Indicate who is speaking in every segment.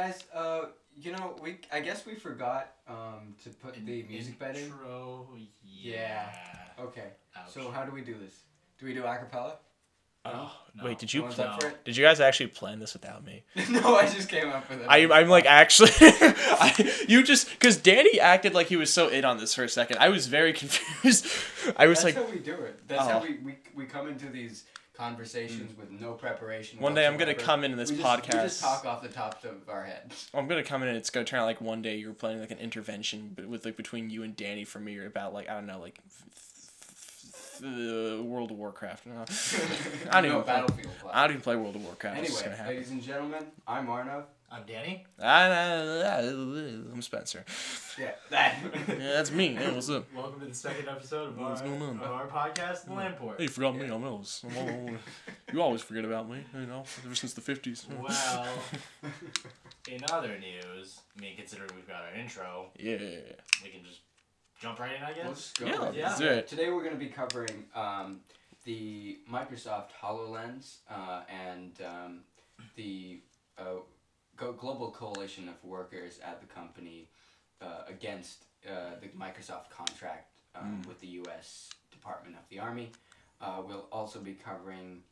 Speaker 1: Guys, uh, you know, we I guess we forgot um to put the music bed in.
Speaker 2: Intro, yeah.
Speaker 1: Okay.
Speaker 2: Ouch.
Speaker 1: So how do we do this? Do we do acapella?
Speaker 3: Oh,
Speaker 2: No.
Speaker 3: wait, did you?
Speaker 1: No one's
Speaker 3: pl-
Speaker 1: up for it?
Speaker 3: Did you guys actually plan this without me?
Speaker 1: no, I just came up with it.
Speaker 3: I, I'm like actually, I, you just because Danny acted like he was so in on this for a second. I was very confused. I was
Speaker 1: That's
Speaker 3: like,
Speaker 1: how we do it. That's how
Speaker 3: Oh.
Speaker 1: we, we we come into these conversations with no preparation.
Speaker 3: one day I'm gonna come into this
Speaker 1: we just,
Speaker 3: podcast.
Speaker 1: We just talk off the tops of our heads.
Speaker 3: I'm gonna come in and it's gonna turn out like one day you're planning like an intervention, but with like between you and Danny for me about like I don't know like. Uh, World of Warcraft. No. I don't
Speaker 1: no
Speaker 3: even play,
Speaker 1: battlefield.
Speaker 3: I don't even play World of Warcraft.
Speaker 1: Anyway, ladies and gentlemen, I'm Arnav.
Speaker 2: I'm Danny.
Speaker 3: I, I'm Spencer.
Speaker 1: Yeah, that.
Speaker 3: Yeah, that's me. Hey, what's up?
Speaker 2: Welcome to the second episode of, our,
Speaker 3: What's going on?
Speaker 2: of our podcast, The Lamport.
Speaker 3: Hey, you forgot me. I'm Ellis. I'm all, you always forget about me, you know, ever since the 50s.
Speaker 2: Well, in other news, I mean, considering we've got our intro,
Speaker 3: yeah.
Speaker 2: we can just jump right in, I guess.
Speaker 1: Let's go.
Speaker 3: Yeah,
Speaker 1: with it.
Speaker 3: let's do it.
Speaker 1: Today we're going to be covering um, the Microsoft HoloLens uh, and um, the uh, Go- Global Coalition of Workers at the company uh, against uh, the Microsoft contract um,
Speaker 3: Mm.
Speaker 1: with the U.S. Department of the Army. Uh, we'll also be covering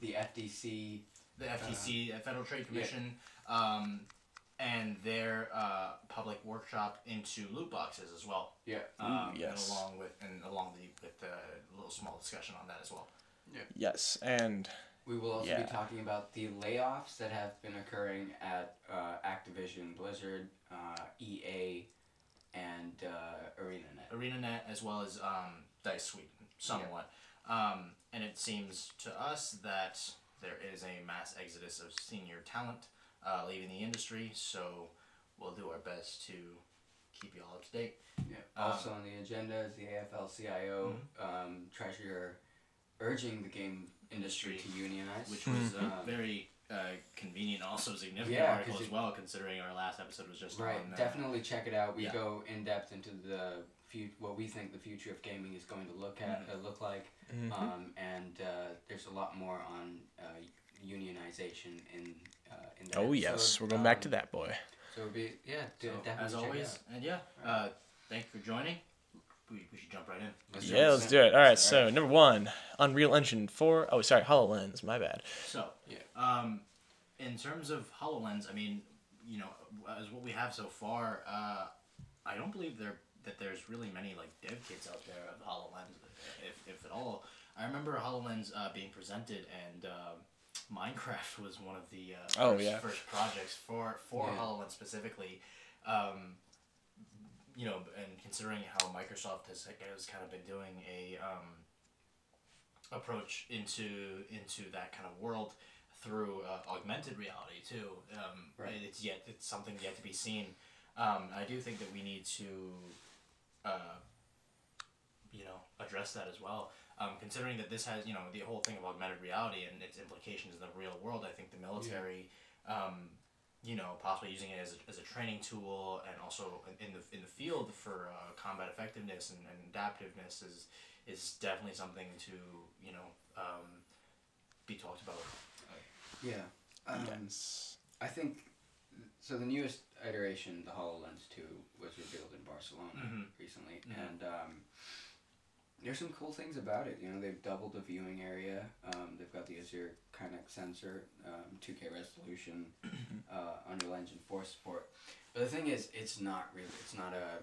Speaker 1: the FTC,
Speaker 2: the FTC, uh, Federal Trade Commission, um, and their uh, public workshop into loot boxes as well.
Speaker 1: Yeah.
Speaker 2: Um,
Speaker 3: yes.
Speaker 2: And along with and along the with the little small discussion on that as well. Yeah.
Speaker 3: Yes, and
Speaker 1: We will also
Speaker 3: Yeah.
Speaker 1: be talking about the layoffs that have been occurring at uh, Activision, Blizzard, uh, EA, and uh, ArenaNet.
Speaker 2: ArenaNet as well as um, Dice Suite, somewhat. Um, and it seems to us that there is a mass exodus of senior talent uh, leaving the industry, so we'll do our best to keep you all up to date.
Speaker 1: Yeah.
Speaker 2: Um,
Speaker 1: Also on the agenda is the AFL-CIO um, treasurer urging the game industry to unionize.
Speaker 2: which was a
Speaker 1: Um,
Speaker 2: very uh, convenient, also significant
Speaker 1: Yeah,
Speaker 2: article
Speaker 1: 'cause
Speaker 2: as
Speaker 1: it-
Speaker 2: well, considering our last episode was just
Speaker 1: Right,
Speaker 2: on. Uh,
Speaker 1: definitely check it out. We
Speaker 2: yeah.
Speaker 1: go in depth into the fu- what we think the future of gaming is going to look at,
Speaker 2: Mm-hmm.
Speaker 1: uh, look like,
Speaker 3: Mhm.
Speaker 1: um, and uh, there's a lot more on uh, unionization in uh, in that.
Speaker 3: oh yes, we're going back
Speaker 1: Um,
Speaker 3: to that boy.
Speaker 1: So it'd be yeah,
Speaker 2: so,
Speaker 1: definitely
Speaker 2: as
Speaker 1: check it
Speaker 2: always,
Speaker 1: out.
Speaker 2: and yeah, uh, thank you for joining. We, we should jump right in.
Speaker 1: Let's
Speaker 3: Yeah, let's do it. All right, so number one, Unreal Engine 4. Oh, sorry, HoloLens, my bad.
Speaker 2: So,
Speaker 1: Yeah.
Speaker 2: um, in terms of Hololens, I mean, you know, as what we have so far, uh, I don't believe there that there's really many like dev kits out there of Hololens, if, if at all. I remember Hololens uh, being presented, and uh, Minecraft was one of the uh,
Speaker 3: Oh,
Speaker 2: first,
Speaker 3: yeah.
Speaker 2: first projects for for
Speaker 1: Yeah.
Speaker 2: Hololens specifically. Um, you know, and considering how Microsoft has, has kind of been doing a um, approach into into that kind of world through uh, augmented reality too. Um,
Speaker 1: Right.
Speaker 2: It's yet it's something yet to be seen. Um, I do think that we need to, uh, you know, address that as well. Um, considering that this has you know the whole thing of augmented reality and its implications in the real world, I think the military. Um, you know, possibly using it as a, as a training tool and also in in the in the field for uh, combat effectiveness and, and adaptiveness is is definitely something to you know um, be talked about.
Speaker 1: Yeah. Um,
Speaker 3: Yes.
Speaker 1: I think so. The newest iteration, the Hololens Two, was revealed in Barcelona
Speaker 2: Mhm.
Speaker 1: recently,
Speaker 2: Mhm.
Speaker 1: and um, there's some cool things about it. You know, they've doubled the viewing area. Um, they've got the Azure Kinect sensor, um, 2K resolution, uh, Unreal Engine 4 support. But the thing is, it's not really. It's not a.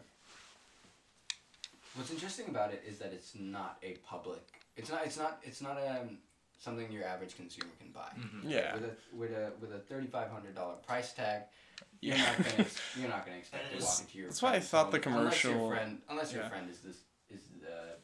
Speaker 1: What's interesting about it is that it's not a public. It's not. It's not. It's not a something your average consumer can buy.
Speaker 3: Yeah.
Speaker 1: With a with a with a thirty five hundred dollar price tag, you're
Speaker 3: Yeah.
Speaker 1: not gonna ex- you're not gonna expect to
Speaker 2: it's-
Speaker 1: walk into your.
Speaker 3: that's why I thought the
Speaker 1: home unless your
Speaker 3: commercial-
Speaker 1: friend unless your
Speaker 3: yeah.
Speaker 1: friend is this is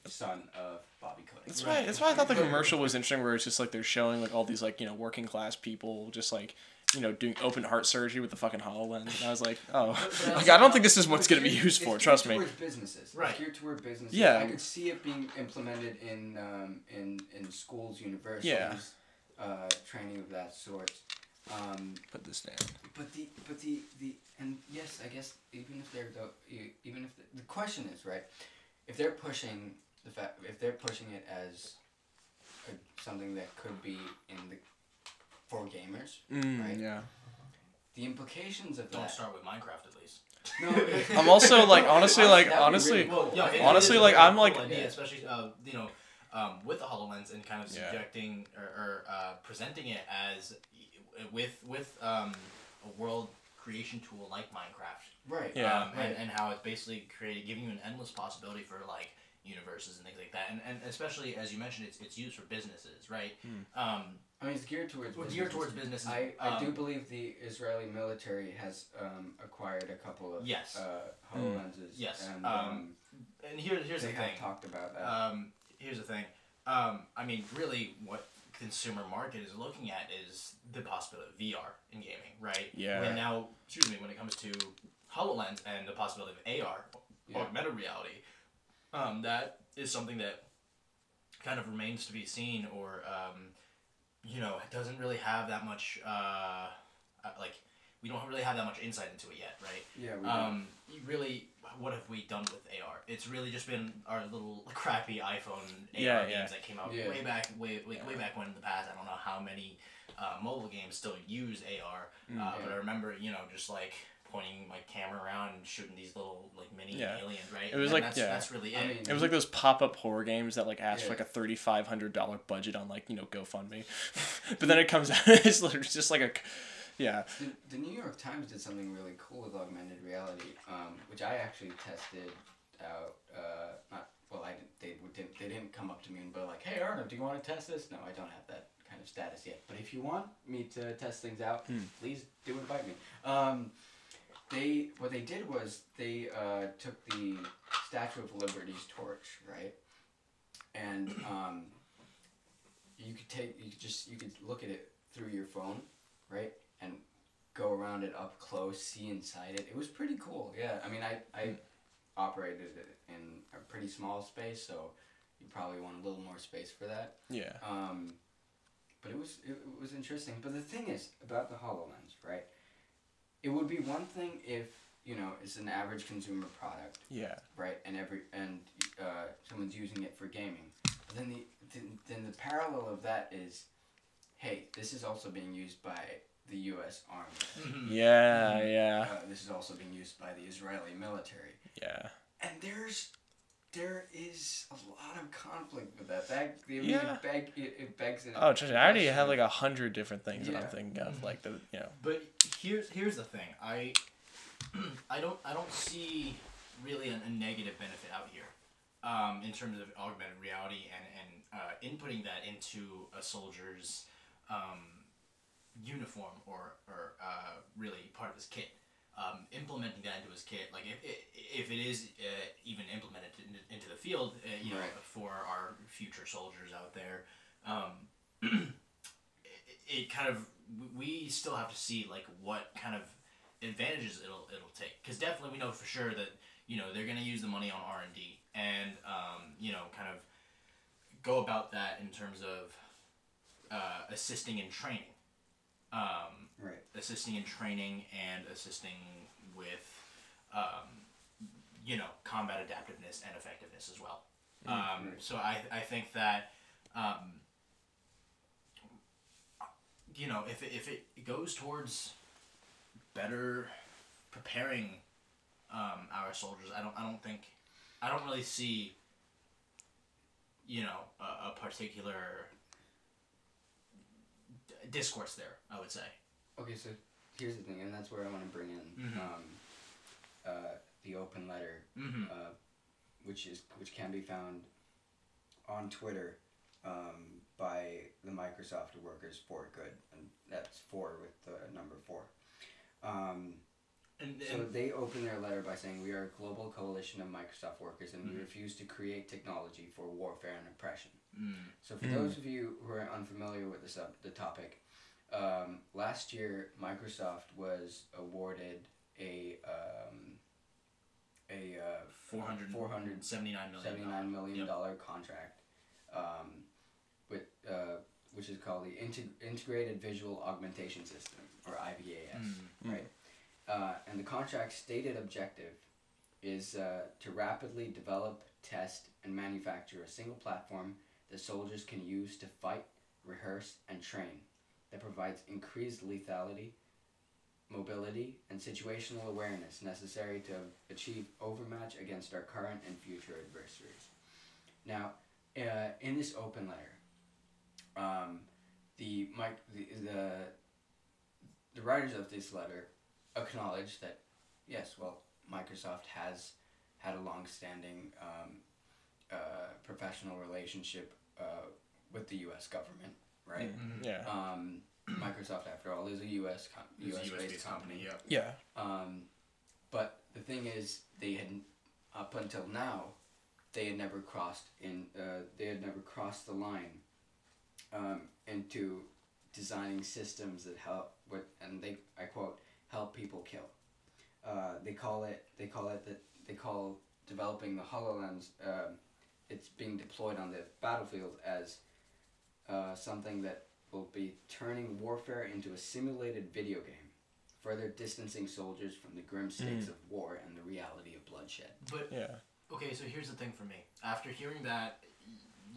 Speaker 1: the son of Bobby Kotick.
Speaker 3: That's why. That's why I thought the commercial was interesting, where it's just like they're showing like all these like you know working class people just like you know doing open heart surgery with the fucking Hololens, and I was like, oh, like I don't think this is what's gonna be used for. Trust me.
Speaker 1: Towards businesses,
Speaker 2: Right.
Speaker 1: It's geared toward businesses.
Speaker 3: Yeah.
Speaker 1: I could see it being implemented in um, in in schools, universities,
Speaker 3: Yeah.
Speaker 1: uh, training of that sort. Um,
Speaker 3: Put this down.
Speaker 1: But the but the the and yes, I guess even if they're the even if the, the question is right, if they're pushing the fact if they're pushing it as a, something that could be in the for gamers,
Speaker 3: Mm,
Speaker 1: Right.
Speaker 3: Yeah.
Speaker 1: the implications of
Speaker 2: Don't
Speaker 1: that.
Speaker 2: start with Minecraft at least.
Speaker 1: No,
Speaker 3: I'm also, like, honestly, like, honestly-
Speaker 1: really cool.
Speaker 2: Well, yeah, it- it
Speaker 3: Honestly, like,
Speaker 2: very
Speaker 3: I'm,
Speaker 2: cool
Speaker 3: like-
Speaker 2: idea,
Speaker 1: Yeah.
Speaker 2: especially uh, you know, um, with the Hololens and kind of
Speaker 3: Yeah.
Speaker 2: subjecting or, or uh, presenting it as with with um, a world creation tool like Minecraft.
Speaker 1: right.
Speaker 3: Yeah.
Speaker 2: um, and, and how it's basically created, giving you an endless possibility for like universes and things like that, and, and especially as you mentioned, it's it's used for businesses, right? Um,
Speaker 1: I mean, it's geared towards.
Speaker 2: well, geared towards businesses.
Speaker 1: I, I do
Speaker 2: um,
Speaker 1: believe the Israeli military has um, acquired a couple of
Speaker 2: Yes.
Speaker 1: uh, HoloLenses.
Speaker 2: Yes,
Speaker 1: And,
Speaker 2: um,
Speaker 1: um,
Speaker 2: And here, here's
Speaker 1: they
Speaker 2: the
Speaker 1: have
Speaker 2: thing.
Speaker 1: talked about that.
Speaker 2: Um, here's the thing. Um, I mean, really, what consumer market is looking at is the possibility of VR in gaming, right?
Speaker 3: Yeah.
Speaker 2: And now, excuse me, when it comes to Hololens and the possibility of AR,
Speaker 1: Yeah.
Speaker 2: augmented reality, um, that is something that kind of remains to be seen, or um, you know, it doesn't really have that much. Uh, uh, like, we don't really have that much insight into it yet, right?
Speaker 1: yeah. We
Speaker 2: Um, really, what have we done with AR? It's really just been our little crappy iPhone AR
Speaker 3: Yeah,
Speaker 2: games
Speaker 3: yeah.
Speaker 2: that came out
Speaker 1: Yeah.
Speaker 2: way back, way way, way back when in the past. I don't know how many uh, mobile games still use AR,
Speaker 3: Mm,
Speaker 2: uh, but. I remember, you know, just like pointing my camera around and shooting these little like mini
Speaker 3: Yeah.
Speaker 2: aliens, right?
Speaker 3: It was
Speaker 2: And
Speaker 3: like-
Speaker 2: that's,
Speaker 3: yeah.
Speaker 2: that's really it.
Speaker 1: I mean,
Speaker 3: It was like those pop up horror games that like ask for like a thirty five hundred dollar budget on like you know GoFundMe, but then it comes out it's literally just like a, yeah
Speaker 1: The, the New York Times did something really cool with augmented reality, um, which I actually tested out. Uh, not well, I didn't, they didn't they didn't come up to me and be like, "Hey Arnav, do you want to test this?" No, I don't have that kind of status yet. But if you want me to test things out,
Speaker 3: Hmm.
Speaker 1: please do invite me. Um, they what they did was they uh, took the Statue of Liberty's torch, right, and um, you could take you could just you could look at it through your phone, right, and go around it up close, see inside it. It was pretty cool. Yeah, I mean, I I operated it in a pretty small space, so you probably want a little more space for that.
Speaker 3: yeah
Speaker 1: Um, but it was it, it was interesting. But the thing is about the Hololens, right? It would be one thing if you know it's an average consumer product,
Speaker 3: yeah
Speaker 1: right? And every and uh, someone's using it for gaming. But then the then, then the parallel of that is, hey, this is also being used by the U.S. Army.
Speaker 2: Mhm.
Speaker 3: yeah yeah
Speaker 1: Uh, this is also being used by the Israeli military.
Speaker 3: yeah
Speaker 1: And there's there is a lot of conflict with that. That I mean,
Speaker 3: Yeah.
Speaker 1: it, beg, it, it begs. an
Speaker 3: oh trust me, I already have like a hundred different things that I'm thinking of like the you know
Speaker 2: But here's here's the thing. I I don't I don't see really a, a negative benefit out here um, in terms of augmented reality and and uh, inputting that into a soldier's um, uniform or or uh, really part of his kit. Um, implementing that into his kit, like if if it is uh, even implemented into, the field, uh, you know,
Speaker 1: Right.
Speaker 2: for our future soldiers out there, um, it, it kind of we still have to see like what kind of advantages it'll it'll take because definitely we know for sure that you know they're going to use the money on R and D and um, you know kind of go about that in terms of uh, assisting in training, um,
Speaker 1: right.
Speaker 2: assisting in training and assisting with um, you know combat adaptiveness and effectiveness as well. Um,
Speaker 1: right.
Speaker 2: So I I think that. Um, you know, if it, if it goes towards better preparing um, our soldiers, I don't I don't think I don't really see you know a, a particular discourse there. I would say.
Speaker 1: Okay, so here's the thing, and that's where I want to bring in
Speaker 2: Mhm.
Speaker 1: um, uh, the open letter,
Speaker 2: Mm-hmm.
Speaker 1: uh, which is which can be found on Twitter um, by the Microsoft workers for good, and that's four with the number four. Um,
Speaker 2: And,
Speaker 1: So they open their letter by saying, We are a global coalition of Microsoft workers and we
Speaker 2: Mhm.
Speaker 1: refuse to create technology for warfare and oppression.
Speaker 2: Mm,
Speaker 1: So, for
Speaker 3: Mm.
Speaker 1: those of you who are unfamiliar with the, sub- the topic, um, last year Microsoft was awarded a um, a uh,
Speaker 2: 400
Speaker 1: 400
Speaker 2: 79 million.
Speaker 1: seventy-nine million
Speaker 2: Yep.
Speaker 1: dollar contract, um, with uh, which is called the Integ- Integrated Visual Augmentation System or IVAS
Speaker 2: Mm.
Speaker 1: right? Uh, and the contract's stated objective is uh, to rapidly develop, test, and manufacture a single platform that soldiers can use to fight, rehearse, and train that provides increased lethality, mobility, and situational awareness necessary to achieve overmatch against our current and future adversaries. Now, uh, in this open letter, um, the, mic- the the the writers of this letter acknowledge that yes, well, Microsoft has had a long-standing um, uh, professional relationship uh, with the U.S. government, right?
Speaker 3: Yeah.
Speaker 1: Um, Microsoft, after all, is a U.S. Com-
Speaker 2: U.S.
Speaker 1: US
Speaker 2: based
Speaker 1: based company.
Speaker 2: Yeah.
Speaker 3: Yeah.
Speaker 1: Um, but the thing is, they had up until now, they had never crossed in. Uh, they had never crossed the line um, into designing systems that help. With, and they, I quote, help people kill. Uh, they call it. They call it that. They call developing the Hololens. Um, it's being deployed on the battlefield as uh, something that will be turning warfare into a simulated video game further distancing soldiers from the grim stakes
Speaker 3: Mm.
Speaker 1: of war and the reality of bloodshed.
Speaker 2: But
Speaker 3: Yeah.
Speaker 2: okay, so here's the thing for me. After hearing that,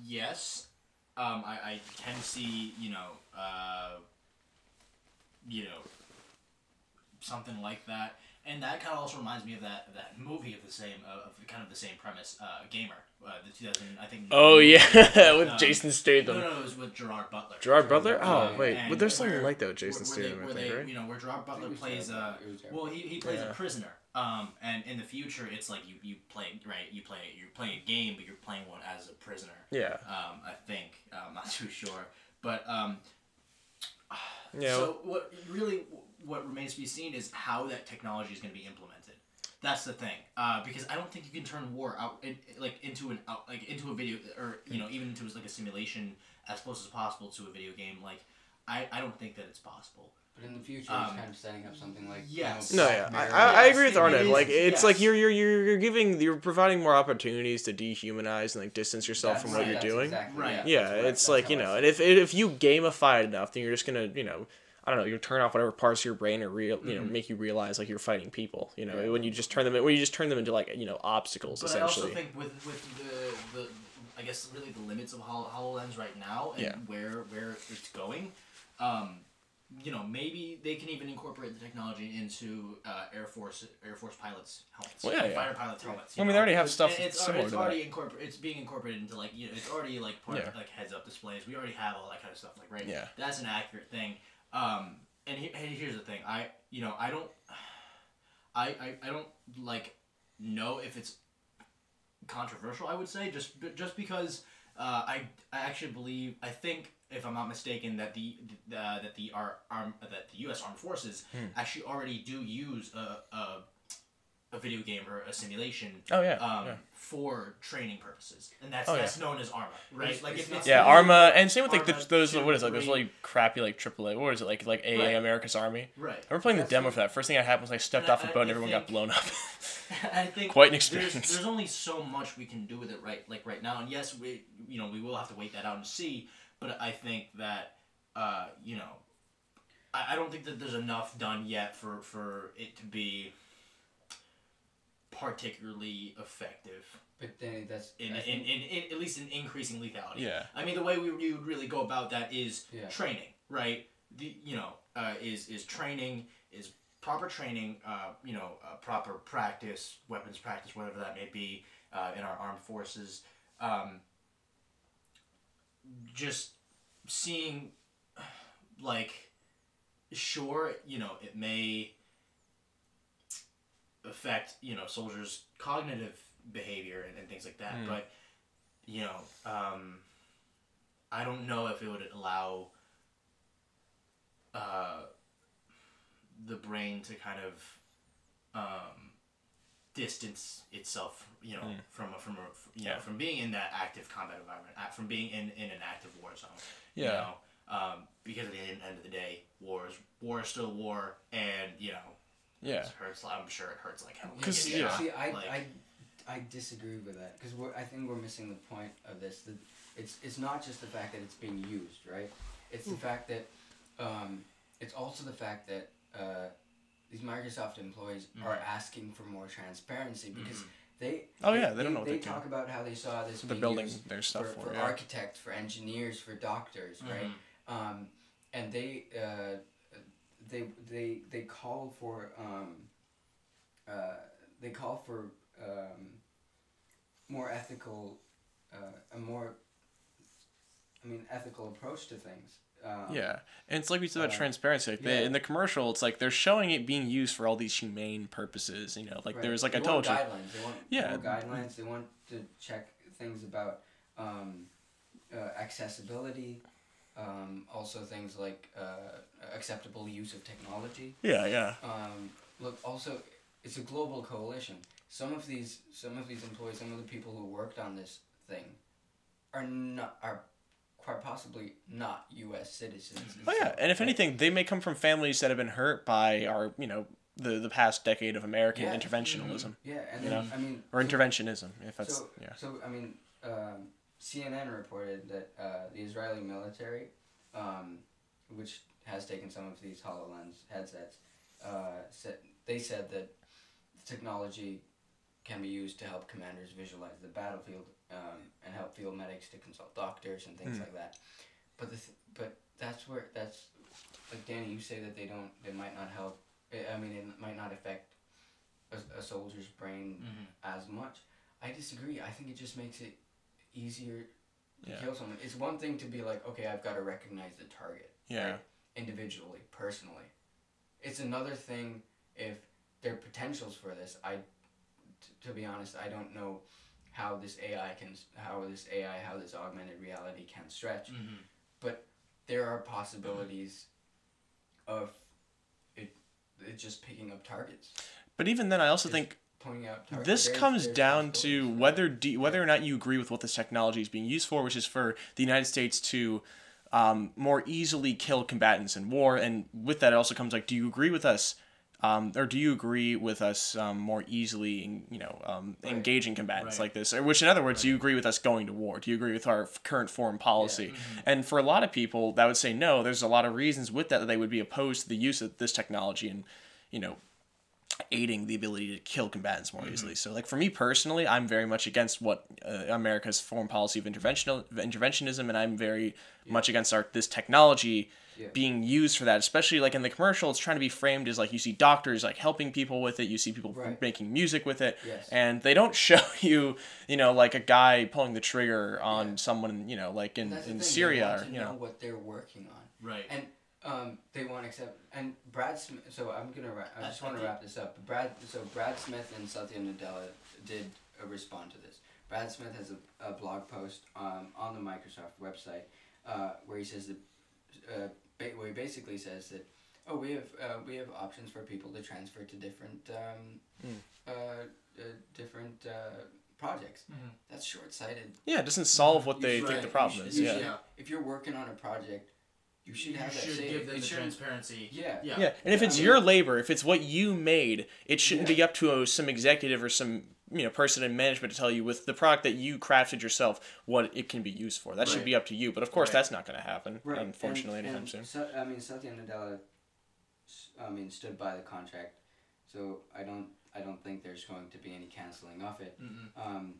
Speaker 2: yes, um, I, I can see you know, uh, you know, something like that, and that kind of also reminds me of that that movie of the same uh, of kind of the same premise, uh, Gamer, uh, the 2000 I think.
Speaker 3: Oh yeah, with
Speaker 2: Um,
Speaker 3: Jason Statham.
Speaker 2: no, no, it was with Gerard Butler.
Speaker 3: Gerard Butler. Oh wait,
Speaker 2: and
Speaker 3: but there's something like that with Jason
Speaker 2: where, where
Speaker 3: Statham.
Speaker 2: they,
Speaker 3: I
Speaker 2: where
Speaker 3: think,
Speaker 2: they,
Speaker 3: right?
Speaker 2: you know, where Gerard Butler plays
Speaker 1: Gerard
Speaker 2: uh,
Speaker 1: Butler. It was Gerard
Speaker 2: well, he, he plays
Speaker 3: Yeah.
Speaker 2: a prisoner. Um, and in the future, it's like you, you play right. You play you're playing a game, but you're playing one as a prisoner.
Speaker 3: Yeah.
Speaker 2: Um, I think I'm not too sure, but um,
Speaker 3: Yeah.
Speaker 2: so what really what remains to be seen is how that technology is going to be implemented. That's the thing, uh, because I don't think you can turn war out in, like into an out like into a video or you know even into like a simulation as close as possible to a video game. Like I, I don't think that it's possible.
Speaker 1: But in the future,
Speaker 2: Um,
Speaker 1: he's kind of setting up something like
Speaker 2: yes.
Speaker 1: You know,
Speaker 3: No, yeah, I, I, I agree with
Speaker 2: it
Speaker 3: Arnav.
Speaker 2: is,
Speaker 3: Like, it's
Speaker 2: yes.
Speaker 3: like you're, you're you're you're giving you're providing more opportunities to dehumanize and like distance yourself
Speaker 1: That's
Speaker 3: from what
Speaker 1: right,
Speaker 3: you're
Speaker 1: that's
Speaker 3: doing.
Speaker 1: exactly-
Speaker 2: Right.
Speaker 3: yeah,
Speaker 1: that's
Speaker 3: it's
Speaker 1: that's
Speaker 3: like you know, and if if you gamify it enough, then you're just gonna you know, I don't know, you turn off whatever parts of your brain are real, you know,
Speaker 2: Mm-hmm.
Speaker 3: make you realize like you're fighting people. You know,
Speaker 1: Yeah.
Speaker 3: when you just turn them when you just turn them into like you know obstacles
Speaker 2: But I also
Speaker 3: essentially.
Speaker 2: think with with the the I guess really the limits of Hol- Hololens right now and
Speaker 3: Yeah.
Speaker 2: where where it's going, um, you know maybe they can even incorporate the technology into uh, Air Force Air Force pilots helmets,
Speaker 3: Well, yeah, yeah.
Speaker 2: fighter pilots helmets.
Speaker 3: I mean, they already have stuff
Speaker 2: it's,
Speaker 3: similar
Speaker 2: it's already incorporated. It's being incorporated into like you know it's already like part
Speaker 3: Yeah.
Speaker 2: of like heads up displays. We already have all that kind of stuff. Like right,
Speaker 3: Yeah.
Speaker 2: that's an accurate thing. Um, and he, and here's the thing, I you know I don't, I I, I don't like know if it's controversial. I would say just just because uh, I I actually believe I think if I'm not mistaken that the uh, that the our arm that the U.S. Armed Forces
Speaker 3: Hmm.
Speaker 2: actually already do use a, a a video game or a simulation
Speaker 3: Oh yeah.
Speaker 2: um,
Speaker 3: yeah.
Speaker 2: for training purposes, and that's
Speaker 3: Oh, yeah.
Speaker 2: that's known as Arma, right?
Speaker 1: It's-
Speaker 2: like
Speaker 1: it's
Speaker 2: if it's
Speaker 3: Yeah,
Speaker 2: really-
Speaker 3: Arma, and same with like the, those
Speaker 2: two,
Speaker 3: what is it, like those really crappy like AAA. What is it like like AA
Speaker 2: Right.
Speaker 3: America's Army?
Speaker 2: right.
Speaker 3: I remember playing the demo
Speaker 1: what-
Speaker 3: for that. First thing that happened was I stepped
Speaker 2: And I-
Speaker 3: off a
Speaker 2: I-
Speaker 3: boat and
Speaker 2: I
Speaker 3: everyone got blown up.
Speaker 2: I think
Speaker 3: Quite an
Speaker 2: there's,
Speaker 3: experience.
Speaker 2: there's only so much we can do with it right like right now, and yes, we you know we will have to wait that out and see. But I think that uh, you know I, I don't think that there's enough done yet for for it to be particularly effective
Speaker 1: But then that's
Speaker 2: in,
Speaker 1: I
Speaker 2: in, in, in at least in increasing lethality.
Speaker 3: yeah.
Speaker 2: I mean, the way we, we would really go about that is
Speaker 1: Yeah.
Speaker 2: training, right? The you know uh, is is training is proper training, uh, you know, uh, proper practice, weapons practice, whatever that may be, uh, in our armed forces. Um, just seeing, like, sure, you know, it may affect you know soldiers' cognitive behavior and, and things like that,
Speaker 3: Mm.
Speaker 2: but you know, um, I don't know if it would allow uh, the brain to kind of um, distance itself, you know,
Speaker 3: Mm.
Speaker 2: from a, from a, you
Speaker 3: Yeah.
Speaker 2: know, from being in that active combat environment, uh, from being in, in an active war zone. You
Speaker 3: Yeah.
Speaker 2: know, um, because at the end, end of the day, war is war is still war, and you know,
Speaker 3: Yeah.
Speaker 2: it hurts. I'm sure it hurts like hell. when you
Speaker 3: 'Cause, yeah.
Speaker 1: See, I,
Speaker 2: like-
Speaker 1: I, I disagree with that because we're I think we're missing the point of this. That it's it's not just the fact that it's being used, right? It's the fact that um, it's also the fact that uh, these Microsoft employees are
Speaker 2: Mhm.
Speaker 1: asking for more transparency because
Speaker 2: Mhm.
Speaker 1: they
Speaker 3: Oh, yeah, they don't know what
Speaker 1: they
Speaker 3: they can-
Speaker 1: talk about how they saw this
Speaker 3: They're
Speaker 1: being
Speaker 3: building their stuff
Speaker 1: for,
Speaker 3: for,
Speaker 1: for
Speaker 3: yeah.
Speaker 1: architects, for engineers, for doctors, right?
Speaker 2: Mhm.
Speaker 1: Um, and they uh, they they they call for um, uh, they call for um, more ethical, uh, a more, I mean, ethical approach to things. Um,
Speaker 3: Yeah, and it's like we said about
Speaker 1: uh,
Speaker 3: transparency. Like
Speaker 1: yeah.
Speaker 3: the, in the commercial, it's like they're showing it being used for all these humane purposes. You know, like
Speaker 1: right.
Speaker 3: there's like
Speaker 1: they
Speaker 3: I told you.
Speaker 1: want Guidelines. They want
Speaker 3: Yeah.
Speaker 1: more guidelines. They want to check things about um, uh, accessibility. Um, also things like uh, acceptable use of technology.
Speaker 3: Yeah, yeah,
Speaker 1: Um, look, also, it's a global coalition. Some of these, some of these employees, some of the people who worked on this thing, are not are quite possibly not U.S. citizens.
Speaker 3: Oh yeah, and if anything, they may come from families that have been hurt by our, you know, the the past decade of American
Speaker 1: Yeah.
Speaker 3: interventionism
Speaker 1: yeah, and
Speaker 3: you
Speaker 1: then,
Speaker 3: know,
Speaker 1: I mean,
Speaker 3: or
Speaker 1: so-
Speaker 3: interventionism, if that's
Speaker 1: so,
Speaker 3: yeah.
Speaker 1: So I mean, um, CNN reported that uh, the Israeli military, um, which has taken some of these Hololens headsets, uh, said they said that the technology can be used to help commanders visualize the battlefield um, and help field medics to consult doctors and things
Speaker 3: Hmm.
Speaker 1: like that. But the th- but that's where that's like Danny, you say that they don't they might not help. I I mean, it might not affect a, a soldier's brain
Speaker 2: Mm-hmm.
Speaker 1: as much. I disagree. I think it just makes it easier to
Speaker 3: Yeah.
Speaker 1: kill someone. It's one thing to be like, okay, I've got to recognize the target
Speaker 3: Yeah.
Speaker 1: right? individually, personally. It's another thing if there are potentials for this. I, t- to be honest, I don't know how this AI can, how this AI, how this augmented reality can stretch.
Speaker 2: Mm-hmm.
Speaker 1: There are possibilities of it, it just picking up targets,
Speaker 3: But even then, I also think
Speaker 1: pointing out targets.
Speaker 3: this
Speaker 1: There's-
Speaker 3: comes
Speaker 1: there's
Speaker 3: down to whether do, whether or not you agree with what this technology is being used for, which is for the United States to um, more easily kill combatants in war. And with that, it also comes like, do you agree with us, um, or do you agree with us um, more easily, you know, um,
Speaker 1: Right.
Speaker 3: engaging combatants
Speaker 2: Right.
Speaker 3: like this? Or which, in other words, do you agree with us going to war? Do you agree with our f- current foreign policy?
Speaker 2: Mm-hmm.
Speaker 3: And for a lot of people, that would say no. There's a lot of reasons with that that they would be opposed to the use of this technology and, you know, aiding the ability to kill combatants more easily. So, like for me personally, I'm very much against what uh, America's foreign policy of interventional interventionism, and I'm very much against our this technology
Speaker 1: Yeah.
Speaker 3: being used for that. Especially like in the commercial, it's trying to be framed as like you see doctors like helping people with it, you see people
Speaker 1: Right.
Speaker 3: making music with it,
Speaker 1: Yes.
Speaker 3: and they don't show you, you know, like a guy pulling the trigger on
Speaker 1: Yeah.
Speaker 3: someone, you know, like in in
Speaker 1: thing, they
Speaker 3: Syria,
Speaker 1: want
Speaker 3: or
Speaker 1: to
Speaker 3: you know.
Speaker 1: what they're working on.
Speaker 2: Right.
Speaker 1: And um, they want to accept and Brad Smith. So I'm gonna. Ra- I
Speaker 2: I-
Speaker 1: just want to wrap this up. Brad. So Brad Smith and Satya Nadella did uh, respond to this. Brad Smith has a, a blog post um, on the Microsoft website uh, where he says that uh, ba- where he basically says that oh we have uh, we have options for people to transfer to different um,
Speaker 3: Mm.
Speaker 1: uh, uh, different uh, projects.
Speaker 2: Mhm.
Speaker 1: That's short sighted.
Speaker 3: Yeah, it doesn't solve what
Speaker 1: You
Speaker 3: they
Speaker 1: should-
Speaker 3: think the
Speaker 1: you
Speaker 3: problem
Speaker 1: should-
Speaker 3: is.
Speaker 1: you
Speaker 3: Yeah.
Speaker 1: should-
Speaker 2: Yeah.
Speaker 1: If you're working on a project, you should
Speaker 2: you
Speaker 1: have that
Speaker 2: should give them the
Speaker 1: shouldn't-
Speaker 2: transparency.
Speaker 1: Yeah.
Speaker 2: Yeah.
Speaker 3: Yeah, and if
Speaker 1: I
Speaker 3: it's
Speaker 1: mean-
Speaker 3: your labor, if it's what you made, it shouldn't
Speaker 1: Yeah.
Speaker 3: be up to a, some executive or some you know person in management to tell you with the product that you crafted yourself what it can be used for. That should be up to you. But of course,
Speaker 2: Right.
Speaker 3: that's not going to happen.
Speaker 1: Right.
Speaker 3: Unfortunately,
Speaker 1: and,
Speaker 3: anytime
Speaker 1: and
Speaker 3: soon.
Speaker 1: Sa- I mean, Satya Nadella, s- I mean, stood by the contract, so I don't, I don't think there's going to be any canceling of it.
Speaker 2: Mm-mm.
Speaker 1: Um,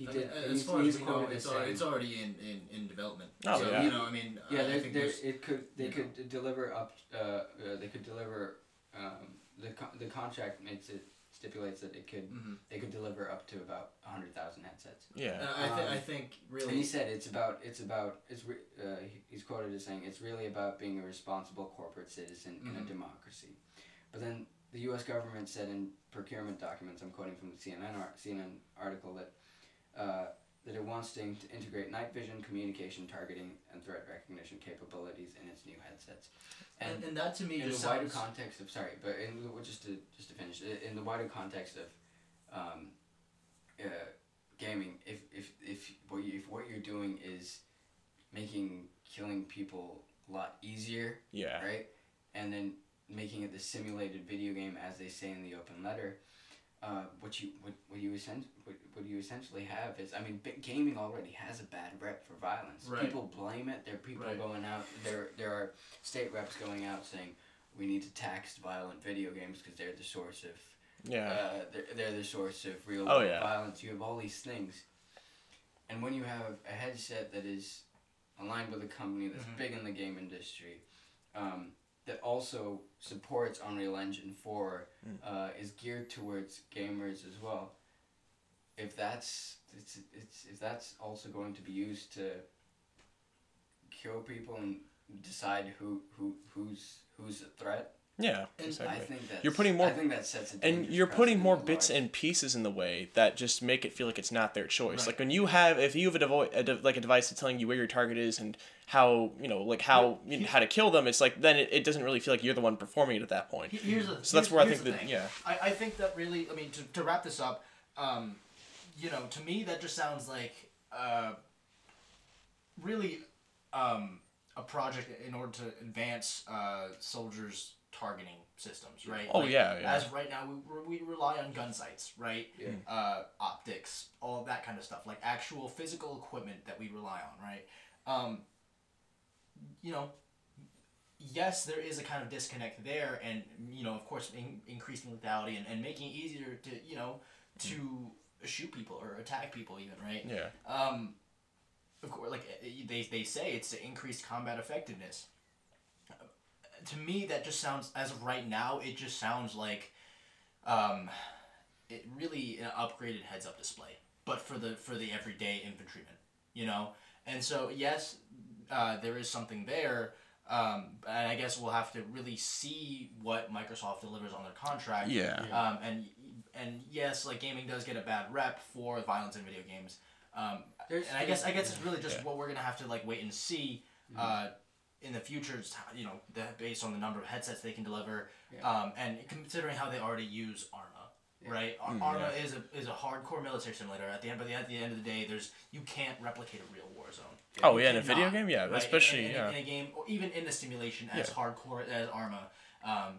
Speaker 1: he
Speaker 2: I
Speaker 1: did.
Speaker 2: mean, as far
Speaker 1: he's
Speaker 2: as we know, it's,
Speaker 1: as
Speaker 2: al- it's already in, in, in development.
Speaker 3: Oh,
Speaker 2: so,
Speaker 3: yeah.
Speaker 2: you know, I mean,
Speaker 1: yeah,
Speaker 2: I,
Speaker 1: there,
Speaker 2: I think there's,
Speaker 1: it could, they
Speaker 2: you
Speaker 1: could deliver up. Uh, uh, they could deliver. Um, the co- the contract makes it stipulates that it could
Speaker 2: Mhm.
Speaker 1: they could deliver up to about hundred thousand headsets.
Speaker 3: Yeah.
Speaker 2: Uh, I, th-
Speaker 1: Um,
Speaker 2: I think really.
Speaker 1: And he said it's about it's about it's re- uh, he's quoted as saying it's really about being a responsible corporate citizen in a
Speaker 2: Mhm.
Speaker 1: democracy. But then the U.S. government said in procurement documents, I'm quoting from the CNN ar- CNN article that uh, that it wants to integrate night vision, communication, targeting, and threat recognition capabilities in its new headsets.
Speaker 2: And,
Speaker 1: And
Speaker 2: and that to me
Speaker 1: in
Speaker 2: just
Speaker 1: the wider
Speaker 2: sounds.
Speaker 1: context of sorry, but in just to just to finish in the wider context of um, uh, gaming, if if if what you, if what you're doing is making killing people a lot easier,
Speaker 3: Yeah.
Speaker 1: right, and then making it the simulated video game as they say in the open letter. Uh, what you what, what you essen- what, what you essentially have is I mean bi- gaming already has a bad rep for violence.
Speaker 2: Right.
Speaker 1: People blame it. There are people
Speaker 2: Right.
Speaker 1: going out. There there are state reps going out saying we need to tax violent video games because they're the source of
Speaker 3: Yeah.
Speaker 1: uh, they're, they're the source of real
Speaker 3: Oh, yeah.
Speaker 1: violence. You have all these things, and when you have a headset that is aligned with a company that's
Speaker 2: Mhm.
Speaker 1: big in the game industry, um, that also supports Unreal Engine 4
Speaker 3: Mm.
Speaker 1: uh, is geared towards gamers as well. If that's it's, it's if that's also going to be used to kill people and decide who, who who's who's a threat,
Speaker 3: Yeah,
Speaker 2: And
Speaker 3: exactly.
Speaker 1: I think that
Speaker 3: You're putting more-
Speaker 1: I think that sets
Speaker 3: and you're putting more bits and pieces in the way that just make it feel like it's not their choice.
Speaker 2: Right.
Speaker 3: Like when you have, if you have a, devo- a de- like a device that's telling you where your target is and how you know, like how you know, how to kill them, it's like then it, it doesn't really feel like you're the one performing it at that point.
Speaker 2: Here's the,
Speaker 3: So that's where I think that yeah,
Speaker 2: I, I think that really, I mean, to, to wrap this up, um, you know, to me, that just sounds like uh, really um, a project in order to advance uh, soldiers' targeting systems, right?
Speaker 3: Oh,
Speaker 2: Like,
Speaker 3: yeah, yeah.
Speaker 2: As right now, we, we rely on gun sights, right?
Speaker 1: Yeah.
Speaker 2: Uh, optics, all of that kind of stuff, like actual physical equipment that we rely on, right? Um, you know, yes, there is a kind of disconnect there, and you know, of course, in, increasing lethality and, and making it easier to you know to shoot people or attack people, even right.
Speaker 3: yeah,
Speaker 2: Um, of course, like eh, they they say, it's to increase combat effectiveness. To me, that just sounds as of right now, it just sounds like, um, it really an upgraded heads up display, but for the for the everyday infantryman, you know. And so yes, uh, there is something there. Um, and I guess we'll have to really see what Microsoft delivers on their contract.
Speaker 3: yeah.
Speaker 2: Um, and and yes, like gaming does get a bad rep for violence in video games. Um, and I guess I guess it's really just
Speaker 3: Yeah.
Speaker 2: what we're gonna have to like wait and see uh, in the future. Just you know, the, based on the number of headsets they can deliver,
Speaker 1: Yeah.
Speaker 2: um, and considering how they already use Arma.
Speaker 1: Yeah.
Speaker 2: Right, Ar-
Speaker 3: Mm,
Speaker 2: Arma is a is a hardcore military simulator. At the end, but at the end of the day, there's you can't replicate a real war zone.
Speaker 3: Oh
Speaker 2: You
Speaker 3: yeah, in a video game, yeah,
Speaker 2: right?
Speaker 3: Especially
Speaker 2: in, in,
Speaker 3: yeah.
Speaker 2: in a game or even in a simulation as
Speaker 3: Yeah.
Speaker 2: hardcore as Arma. Um,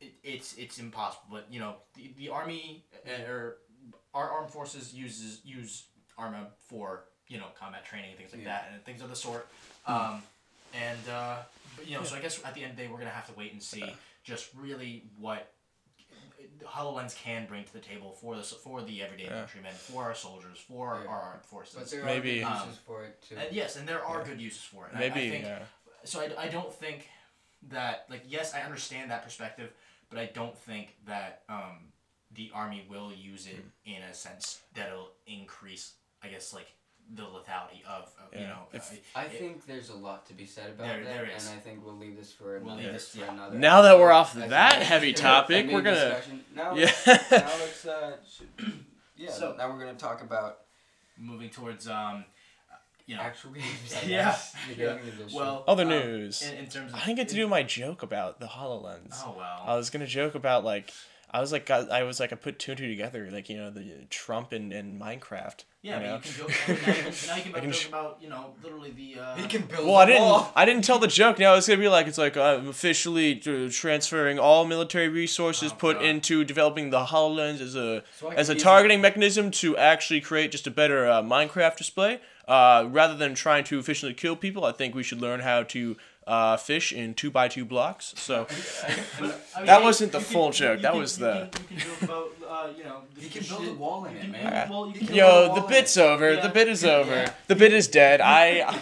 Speaker 2: it, it's it's impossible. But you know, the, the army uh, or our armed forces uses use Arma for you know combat training and things like
Speaker 1: Yeah.
Speaker 2: that and things of the sort. Um, and uh, but, you know, so I guess at the end of the day, we're gonna have to wait and see just really what Hololens can bring to the table for the for the everyday
Speaker 3: Yeah.
Speaker 2: infantrymen, for our soldiers, for
Speaker 1: Yeah.
Speaker 2: our armed forces.
Speaker 1: But there
Speaker 3: Maybe-
Speaker 1: are good
Speaker 2: Um,
Speaker 1: uses for it too.
Speaker 2: And yes, and there are
Speaker 3: Yeah.
Speaker 2: good uses for it. And I-
Speaker 3: Maybe
Speaker 2: I, think,
Speaker 3: yeah.
Speaker 2: so. I, I don't think that like yes, I understand that perspective, but I don't think that um, the army will use it in a sense that'll increase. I guess like the lethality of, of you know.
Speaker 3: If-
Speaker 2: uh,
Speaker 1: I
Speaker 2: it-
Speaker 1: think there's a lot to be said about
Speaker 2: There-
Speaker 1: that,
Speaker 2: there is.
Speaker 1: and I think we'll leave this for
Speaker 2: We'll
Speaker 1: another.
Speaker 2: leave this-
Speaker 1: for
Speaker 2: yeah.
Speaker 1: another
Speaker 3: Now that we're off
Speaker 1: That's
Speaker 3: that heavy topic, we're gonna-
Speaker 1: discussion. now.
Speaker 3: Yeah.
Speaker 1: now let's uh, should, yeah.
Speaker 2: So-
Speaker 1: now we're gonna talk about
Speaker 2: moving towards um, you know.
Speaker 1: actual games. I
Speaker 2: Yeah.
Speaker 1: guess,
Speaker 2: Yeah. Well,
Speaker 3: Other
Speaker 2: um,
Speaker 3: news.
Speaker 2: in, in terms of
Speaker 3: I didn't get to
Speaker 2: in-
Speaker 3: do my joke about the Hololens.
Speaker 2: Oh well.
Speaker 3: I was gonna joke about like I was like I was like I put two and two together like you know the Trump and, and Minecraft.
Speaker 2: yeah,
Speaker 3: you know?
Speaker 2: you can joke. Now you can, now you can,
Speaker 3: I can
Speaker 2: joke
Speaker 3: sh-
Speaker 2: about you know literally the. Uh,
Speaker 1: he can build.
Speaker 3: Well, I
Speaker 1: a
Speaker 3: didn't.
Speaker 1: wall.
Speaker 3: I didn't tell the joke. Now it's gonna be like it's like I'm officially uh, transferring all military resources
Speaker 2: Oh,
Speaker 3: put
Speaker 2: God.
Speaker 3: into developing the Hololens as a
Speaker 1: So
Speaker 3: as a
Speaker 1: can use
Speaker 3: targeting mechanism to actually create just a better uh, Minecraft display. Uh, rather than trying to efficiently kill people, I think we should learn how to uh, fish in two by two blocks. So
Speaker 2: But, I mean,
Speaker 3: That wasn't the full joke, that was the-
Speaker 2: you can joke about, uh, you know. the
Speaker 1: You can
Speaker 2: shit-
Speaker 1: build a wall in it, man.
Speaker 2: build- well, you
Speaker 1: You
Speaker 2: can
Speaker 1: can
Speaker 2: build a
Speaker 3: yo, the bit's
Speaker 2: it.
Speaker 3: over.
Speaker 2: Yeah.
Speaker 3: The bit is over.
Speaker 1: Yeah.
Speaker 3: The bit is dead. I.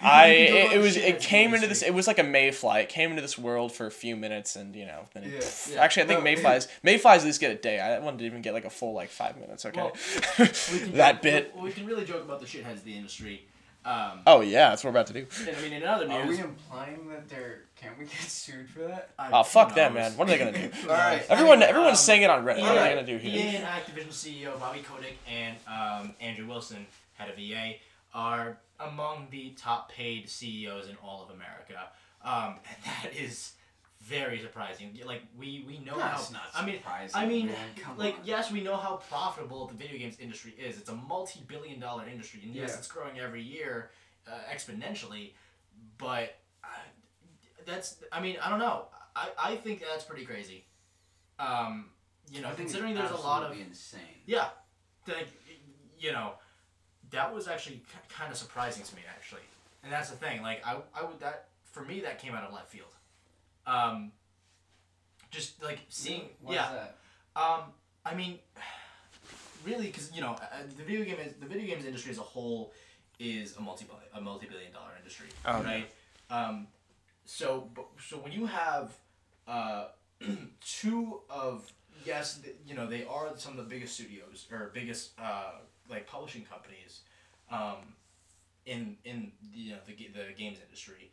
Speaker 3: I it, it was it came into this it was like a mayfly it came into this world for a few minutes and you know then it,
Speaker 1: Yeah,
Speaker 3: pff.
Speaker 1: yeah.
Speaker 3: actually I think
Speaker 1: No,
Speaker 3: mayflies mayflies at least get a day I wanted to even get like a full like five minutes okay
Speaker 2: Well, We can
Speaker 3: that
Speaker 2: joke-
Speaker 3: bit
Speaker 2: We, we can really joke about the shitheads of the industry. Um,
Speaker 3: oh yeah that's what we're about to do
Speaker 2: and I mean, in other
Speaker 1: Are we implying that they're? Can we get sued for that?
Speaker 2: I-
Speaker 3: oh fuck
Speaker 2: who
Speaker 3: them man what are they gonna do
Speaker 1: All right.
Speaker 2: knows?
Speaker 3: everyone
Speaker 1: Anyway,
Speaker 3: everyone's
Speaker 2: um,
Speaker 3: saying it on Reddit what are they gonna do here
Speaker 2: EA and Activision CEO Bobby Kotick and um, Andrew Wilson, head of EA, are among the top paid CEOs in all of America. Um, and that is very surprising. Like we we know
Speaker 1: That's
Speaker 2: how.
Speaker 1: not
Speaker 2: I mean,
Speaker 1: surprising,
Speaker 2: I mean,
Speaker 1: man.
Speaker 2: Like
Speaker 1: on.
Speaker 2: yes, we know how profitable the video games industry is. It's a multi-billion-dollar industry, and yes,
Speaker 1: Yeah.
Speaker 2: it's growing every year uh, exponentially. But uh, that's. I mean, I don't know. I, I think that's pretty crazy. Um, you know, considering there's a lot of
Speaker 1: insane.
Speaker 2: yeah, like you know, that was actually kind of surprising to me actually, and that's the thing. Like I, I would that for me that came out of left field. Um, just like seeing,
Speaker 1: Why
Speaker 2: yeah.
Speaker 1: That?
Speaker 2: Um, I mean, really, because you know, uh, the video game is the video games industry as a whole is a multi a multi billion dollar industry,
Speaker 3: Oh,
Speaker 2: right? Um, so but- so when you have uh, two of yes, th- you know they are some of the biggest studios or biggest uh, like publishing companies um, in in the you know, the the games industry.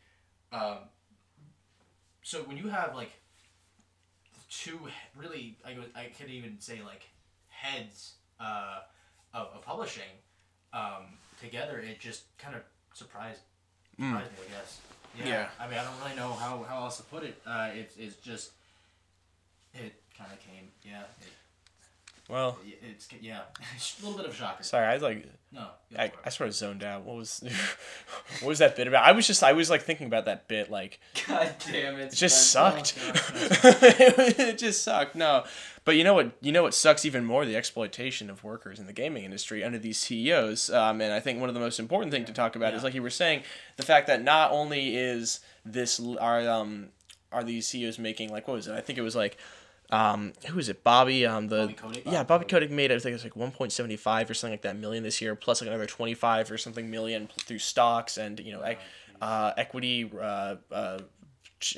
Speaker 2: Um, so when you have like two really, I would I could even say like heads uh, of, of publishing um, together, it just kind of surprised surprised me, I guess. Yeah.
Speaker 3: Yeah.
Speaker 2: I mean, I don't really know how, how else to put it. Uh, it's it's just it kind of came. Yeah. It,
Speaker 3: Well,
Speaker 2: it's yeah. a little bit of a shocker.
Speaker 3: sorry, I was like
Speaker 2: No.
Speaker 3: I. I sort of zoned out. What was what was that bit about? I was just I was like thinking about that bit like
Speaker 1: God damn it!
Speaker 3: it just
Speaker 1: Spencer.
Speaker 3: sucked. it just sucked. No, but you know what? You know what sucks even more? The exploitation of workers in the gaming industry under these CEOs. Um, and I think one of the most important thing to talk about is like you were saying, the fact that not only is this are um are these CEOs making like what was it? I think it was like. Um, who is it? Bobby. Um, the
Speaker 2: Bobby Kotick?
Speaker 3: yeah,
Speaker 2: Bobby
Speaker 3: Kotick made I think it's like one point seventy five or something like that million this year, plus like another twenty five or something million through stocks and you know, uh, equity, uh, uh,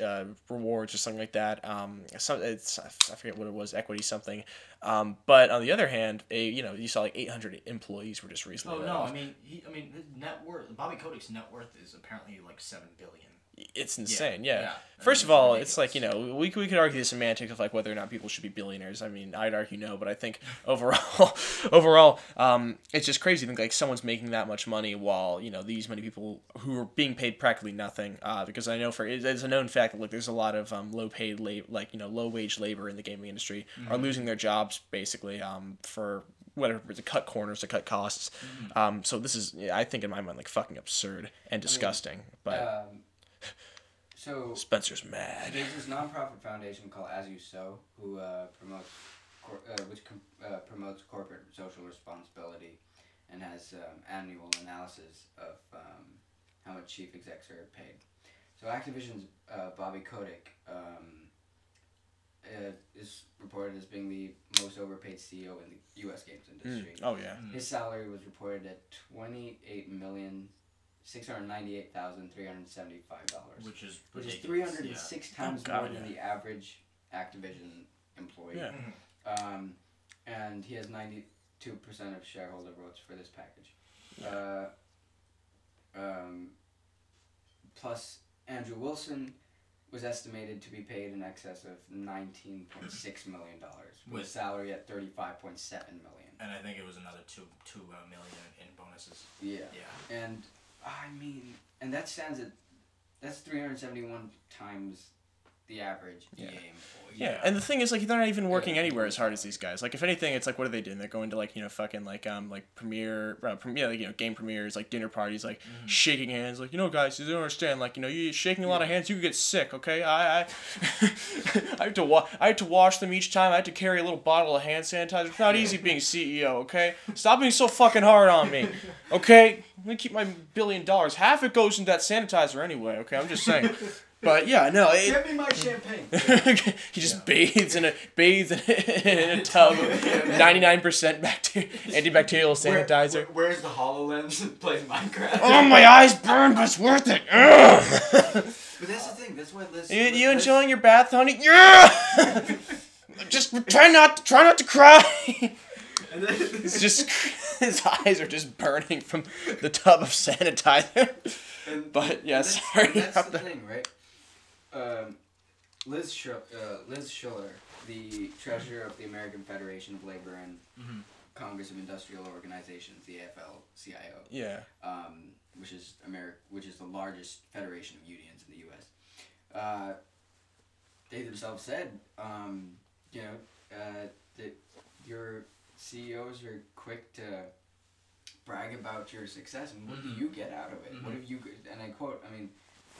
Speaker 3: uh, rewards or something like that. Um, some it's I forget what it was, equity something. Um, but on the other hand, a you know you saw like eight hundred employees were just recently.
Speaker 2: Oh no!
Speaker 3: off.
Speaker 2: I mean, he, I mean, his net worth. Bobby Kotick's net worth is apparently like seven billion.
Speaker 3: It's insane. Yeah.
Speaker 2: yeah. I
Speaker 3: First
Speaker 2: mean,
Speaker 3: of all,
Speaker 2: it's
Speaker 3: like you know we, could- we could argue the semantics of like whether or not people should be billionaires. I mean, I'd argue no, but I think overall, overall, um, it's just crazy to think like someone's making that much money while you know these many people who are being paid practically nothing. Uh, because I know for it's a known fact that like there's a lot of um, low paid labor, like you know low wage labor in the gaming industry are losing their jobs basically um, for whatever to cut corners to cut costs. Um, so this is I think in my mind like fucking absurd and disgusting. but
Speaker 1: Um, so
Speaker 3: Spencer's mad.
Speaker 1: There's this nonprofit foundation called As You Sow, who uh, promotes, cor- uh, which com- uh, promotes corporate social responsibility, and has um, annual analysis of um, how much chief execs are paid. So Activision's uh, Bobby Kotick um, uh, is reported as being the most overpaid CEO in the U.S. games
Speaker 3: Mm.
Speaker 1: industry.
Speaker 3: Oh yeah.
Speaker 1: His salary was reported at twenty-eight million six hundred ninety-eight thousand three hundred seventy-five dollars
Speaker 2: which is
Speaker 1: which is
Speaker 2: ridiculous,
Speaker 1: 306 times
Speaker 3: Oh,
Speaker 1: more than the average Activision employee.
Speaker 3: Yeah.
Speaker 1: Um, and he has 92% of shareholder votes for this package. Uh, um, plus, Andrew Wilson was estimated to be paid in excess of $19.6 million, with a
Speaker 2: With-
Speaker 1: salary at 35.7 million.
Speaker 2: And I think it was another two two uh, million in bonuses.
Speaker 1: Yeah.
Speaker 2: Yeah.
Speaker 1: And, I mean, and that stands at, that's 371 times the average EA
Speaker 3: Yeah.
Speaker 1: employee.
Speaker 3: Yeah, and the thing is, like, they're not even working
Speaker 1: Yeah.
Speaker 3: anywhere as hard as these guys. Like, if anything, it's like, what are they doing? They're going to like, you know, fucking like, um, like premiere, uh, premiere, like, you know, game premieres, like dinner parties, like shaking hands, like, you know, guys, you don't understand, like, you know, you shaking a lot of hands, you could get sick. Okay, I, I, I have to wa- I have to wash them each time. I have to carry a little bottle of hand sanitizer. It's not easy being CEO. Okay, stop being so fucking hard on me. Okay, let me keep my billion dollars. Half it goes into that sanitizer anyway. Okay, I'm just saying. But yeah, no, it,
Speaker 1: Give me my champagne.
Speaker 3: he just bathes in a bathes in a, in a tub of ninety nine percent bacteria antibacterial sanitizer.
Speaker 1: Where, where's the Hololens and plays Minecraft?
Speaker 3: oh my eyes burn, but it's worth it.
Speaker 1: But that's the thing. That's why Liz.
Speaker 3: you, you
Speaker 1: Liz-
Speaker 3: enjoying your bath, honey? Yeah. just try not try not to cry.
Speaker 1: And then,
Speaker 3: It's just his eyes are just burning from the tub of sanitizer.
Speaker 1: and,
Speaker 3: But, yeah,
Speaker 1: and that's,
Speaker 3: sorry
Speaker 1: That's
Speaker 3: about
Speaker 1: the thing, right? Um, Liz Sch- uh, Liz Shuler, the treasurer of the American Federation of Labor and
Speaker 2: Mhm.
Speaker 1: Congress of Industrial Organizations, the AFL-CIO,
Speaker 3: Yeah.
Speaker 1: um, which is Ameri- which is the largest federation of unions in the U.S. Uh, they themselves said, um, you know, uh, that your CEOs are quick to brag about your success, and what
Speaker 2: Mhm.
Speaker 1: do you get out of it? What
Speaker 2: Mhm.
Speaker 1: have you? And I quote, I mean,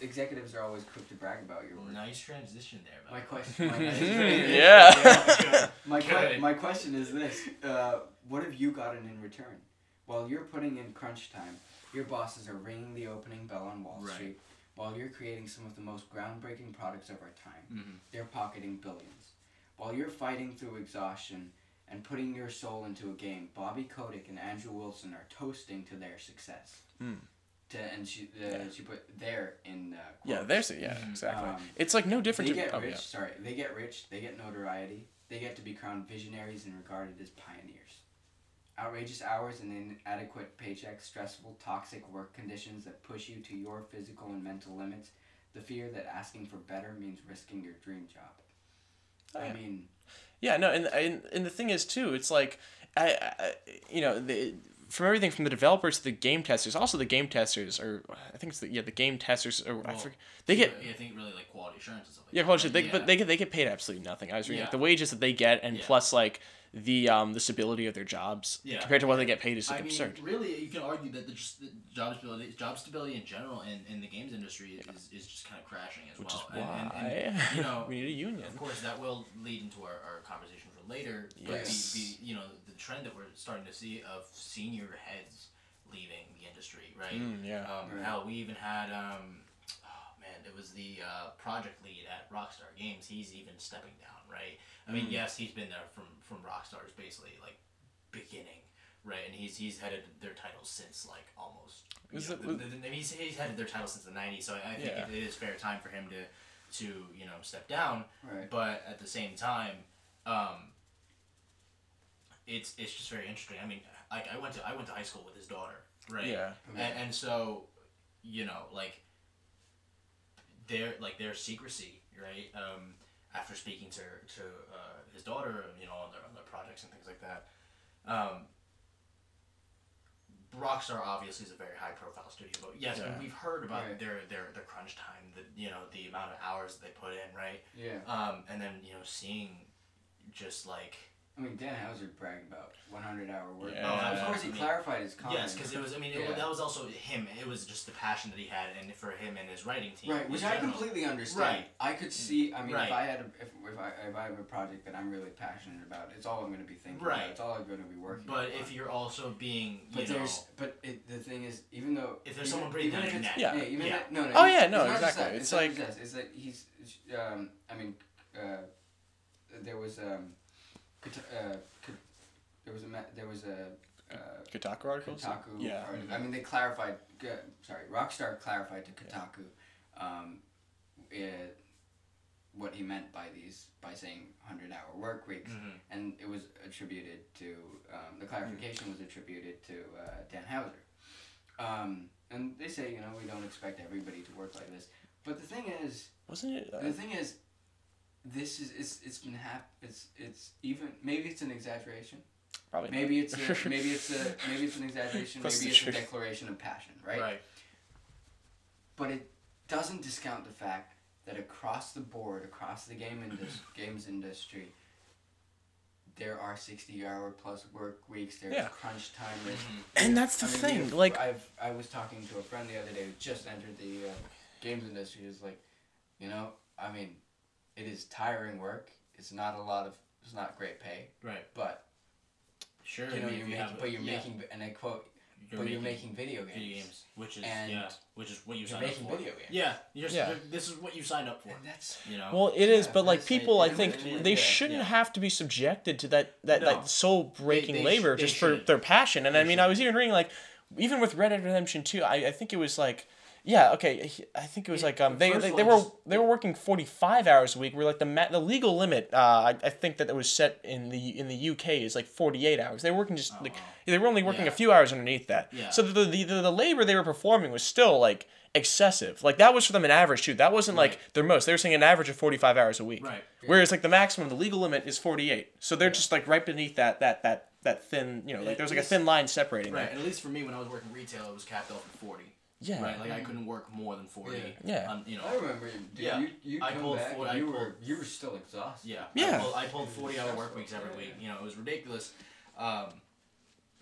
Speaker 1: executives are always quick to brag about your work.
Speaker 2: Nice transition there.
Speaker 1: My
Speaker 2: way.
Speaker 1: question, my,
Speaker 3: Yeah.
Speaker 1: my, que- my question is this: uh, What have you gotten in return? While you're putting in crunch time, your bosses are ringing the opening bell on Wall
Speaker 2: Right.
Speaker 1: Street. While you're creating some of the most groundbreaking products of our time,
Speaker 2: Mhm.
Speaker 1: they're pocketing billions. While you're fighting through exhaustion and putting your soul into a game, Bobby Kotick and Andrew Wilson are toasting to their success.
Speaker 3: Hmm.
Speaker 1: To, and she uh,
Speaker 3: Yeah.
Speaker 1: she put there in. Uh,
Speaker 3: Yeah,
Speaker 1: quotes.
Speaker 3: there's yeah, exactly.
Speaker 1: Um,
Speaker 3: it's like no different.
Speaker 1: They
Speaker 3: to,
Speaker 1: get
Speaker 3: oh,
Speaker 1: rich.
Speaker 3: yeah.
Speaker 1: Sorry, they get rich. They get notoriety. They get to be crowned visionaries and regarded as pioneers. Outrageous hours and inadequate paychecks, stressful, toxic work conditions that push you to your physical and mental limits. The fear that asking for better means risking your dream job.
Speaker 3: Oh,
Speaker 1: I mean,
Speaker 3: Yeah, no, and and, and the thing is too, it's like, I, I you know, the, from everything from the developers to the game testers, also the game testers, or I think it's the yeah the game testers, or I forget, they get
Speaker 2: Yeah, I think really like quality assurance and stuff like
Speaker 3: yeah, quality,
Speaker 2: Yeah.
Speaker 3: but they get they get paid absolutely nothing. I was reading like, the wages that they get, and
Speaker 2: Yeah.
Speaker 3: plus like the um the stability of their jobs
Speaker 2: Yeah.
Speaker 3: compared to what they get paid is
Speaker 2: I
Speaker 3: like
Speaker 2: mean,
Speaker 3: absurd.
Speaker 2: really, you can argue that the, just the job stability, job stability in general, in, in the games industry is, is just kind of crashing as
Speaker 3: Which is
Speaker 2: well.
Speaker 3: why
Speaker 2: And, and, and, you know,
Speaker 3: we need a union.
Speaker 2: Of course, that will lead into our, our conversation for later. But
Speaker 3: Yes.
Speaker 2: the, the, you know, the trend that we're starting to see of senior heads leaving the industry, right?
Speaker 3: Mm, yeah.
Speaker 2: Um,
Speaker 1: Right.
Speaker 2: Hell, we even had, um, oh man, it was the uh, project lead at Rockstar Games. He's even stepping down, right? I mean,
Speaker 1: Mm.
Speaker 2: yes, he's been there from from Rockstar's basically like beginning, right? And he's he's headed their titles since like almost. you
Speaker 3: Is
Speaker 2: know,
Speaker 3: it-
Speaker 2: the- the- the- he's, he's headed their title since the '90s, so I, I think
Speaker 3: Yeah.
Speaker 2: it, it is fair time for him to to you know step down
Speaker 1: right.
Speaker 2: but at the same time, um, it's it's just very interesting. I mean, I, I went to I went to high school with his daughter, right?
Speaker 3: Yeah.
Speaker 2: And, and so, you know, like their like their secrecy, right? Um, after speaking to to uh, his daughter, you know, on their on their projects and things like that. Um, Rockstar obviously is a very high profile studio, but yes,
Speaker 3: Yeah.
Speaker 2: we've heard about
Speaker 1: Right.
Speaker 2: their, their their crunch time, the you know the amount of hours that they put in, right?
Speaker 1: Yeah.
Speaker 2: Um, and then you know seeing just like
Speaker 1: I mean, Dan Houser bragged about 100 hour work.
Speaker 3: Yeah.
Speaker 1: Oh, of course, he
Speaker 2: I mean,
Speaker 1: clarified his comment.
Speaker 2: yes, because it was I mean it,
Speaker 1: Yeah.
Speaker 2: that was also him. It was just the passion that he had, and for him and his writing team,
Speaker 1: Right, which I
Speaker 2: general.
Speaker 1: completely understand.
Speaker 2: Right.
Speaker 1: I could see. I mean,
Speaker 2: Right.
Speaker 1: if I had, a, if, if I if I have a project that I'm really passionate about, it's all I'm going to be thinking.
Speaker 2: Right.
Speaker 1: About. It's all I'm going to be working.
Speaker 2: But
Speaker 1: on.
Speaker 2: if you're also being, you
Speaker 1: but
Speaker 2: know,
Speaker 1: there's but it, the thing is, even though
Speaker 2: If there's
Speaker 1: even,
Speaker 2: someone breathing
Speaker 1: even
Speaker 2: down
Speaker 1: if
Speaker 2: your neck.
Speaker 3: Yeah.
Speaker 1: even
Speaker 2: Yeah.
Speaker 1: if- no, no.
Speaker 3: Oh, yeah, no,
Speaker 1: it's
Speaker 3: exactly.
Speaker 1: that,
Speaker 3: It's
Speaker 1: not
Speaker 3: like-
Speaker 1: just that, it's that he's um I mean uh there was um Kota- uh, there was a there was a uh,
Speaker 3: Kotaku articles.
Speaker 1: Kotaku.
Speaker 3: Yeah.
Speaker 1: article. I mean, they clarified. Sorry, Rockstar clarified to Kotaku um, it, what he meant by these by saying hundred hour work weeks,
Speaker 2: Mhm.
Speaker 1: and it was attributed to um, the clarification was attributed to uh, Dan Houser. Um, and they say, you know, we don't expect everybody to work like this, but the thing is,
Speaker 3: Wasn't it? Uh,
Speaker 1: the thing is, this is it's it's been hap- it's it's even maybe it's an exaggeration.
Speaker 3: probably. not.
Speaker 1: Maybe it's a, maybe it's a maybe it's an exaggeration.
Speaker 3: Close
Speaker 1: maybe
Speaker 3: the
Speaker 1: it's a declaration of passion, right?
Speaker 2: right,
Speaker 1: But it doesn't discount the fact that across the board, across the game indus- games industry, there are sixty-hour plus work weeks. There's
Speaker 3: Yeah.
Speaker 1: crunch time. There's,
Speaker 3: And that's the
Speaker 1: I mean,
Speaker 3: thing,
Speaker 1: have-
Speaker 3: like-
Speaker 1: I've I was talking to a friend the other day who just entered the uh, games industry. Is like, you know, I mean, it is tiring work. It's not a lot of. It's not great pay,
Speaker 2: right,
Speaker 1: but
Speaker 2: sure.
Speaker 1: you know
Speaker 2: I mean,
Speaker 1: you're
Speaker 2: you
Speaker 1: making.
Speaker 2: have-
Speaker 1: but you're
Speaker 2: yeah,
Speaker 1: making, and I quote,
Speaker 2: you're
Speaker 1: but
Speaker 2: making,
Speaker 1: you're making video games.
Speaker 2: video games, which is
Speaker 1: And
Speaker 2: yeah, which is what you
Speaker 1: You're
Speaker 2: signed up
Speaker 1: making
Speaker 2: for.
Speaker 1: video games.
Speaker 2: Yeah, you're,
Speaker 3: Yeah.
Speaker 2: you're- this is what you signed up for.
Speaker 1: And that's
Speaker 2: You know.
Speaker 3: Well, it is,
Speaker 1: Yeah,
Speaker 3: but like people, I think they
Speaker 1: yeah,
Speaker 3: shouldn't
Speaker 2: yeah.
Speaker 3: have to be subjected to that that,
Speaker 2: No.
Speaker 3: that soul breaking
Speaker 2: They- they
Speaker 3: labor
Speaker 2: they
Speaker 3: just for
Speaker 2: should.
Speaker 3: their passion. And I mean,
Speaker 2: should.
Speaker 3: I was even reading like, even with Red Dead Redemption Two, I, I think it was like, yeah, okay, I think it was like um they they, they were they were working forty five hours a week. We are like the ma- the legal limit, uh, I, I think that it was set in the in the UK is like forty eight hours. They were working just
Speaker 2: Oh,
Speaker 3: like
Speaker 2: wow.
Speaker 3: they were only working a few hours underneath that.
Speaker 2: Yeah.
Speaker 3: So the, the the the labor they were performing was still like excessive. Like that was for them an average too. That wasn't like their most. They were saying an average of forty five hours a week.
Speaker 2: Right.
Speaker 3: Whereas like the maximum, the legal limit is forty eight. So they're
Speaker 2: Yeah.
Speaker 3: just like right beneath that that that that thin. You know, like there's like a thin line separating.
Speaker 2: Right,
Speaker 3: Right.
Speaker 2: and at least for me, when I was working retail, it was capped off at forty.
Speaker 3: Yeah.
Speaker 2: Right, like I couldn't work more than forty.
Speaker 3: Yeah.
Speaker 2: On, you know.
Speaker 1: I remember, dude,
Speaker 2: Yeah.
Speaker 1: you, you
Speaker 2: I pulled
Speaker 1: back
Speaker 2: four-
Speaker 1: and
Speaker 2: I
Speaker 1: you
Speaker 2: pulled-
Speaker 1: were you were still exhausted.
Speaker 2: Yeah.
Speaker 3: Yeah.
Speaker 2: I pulled, I pulled forty hour work
Speaker 1: Stressful,
Speaker 2: weeks every
Speaker 1: yeah.
Speaker 2: week. You know, it was ridiculous. Um,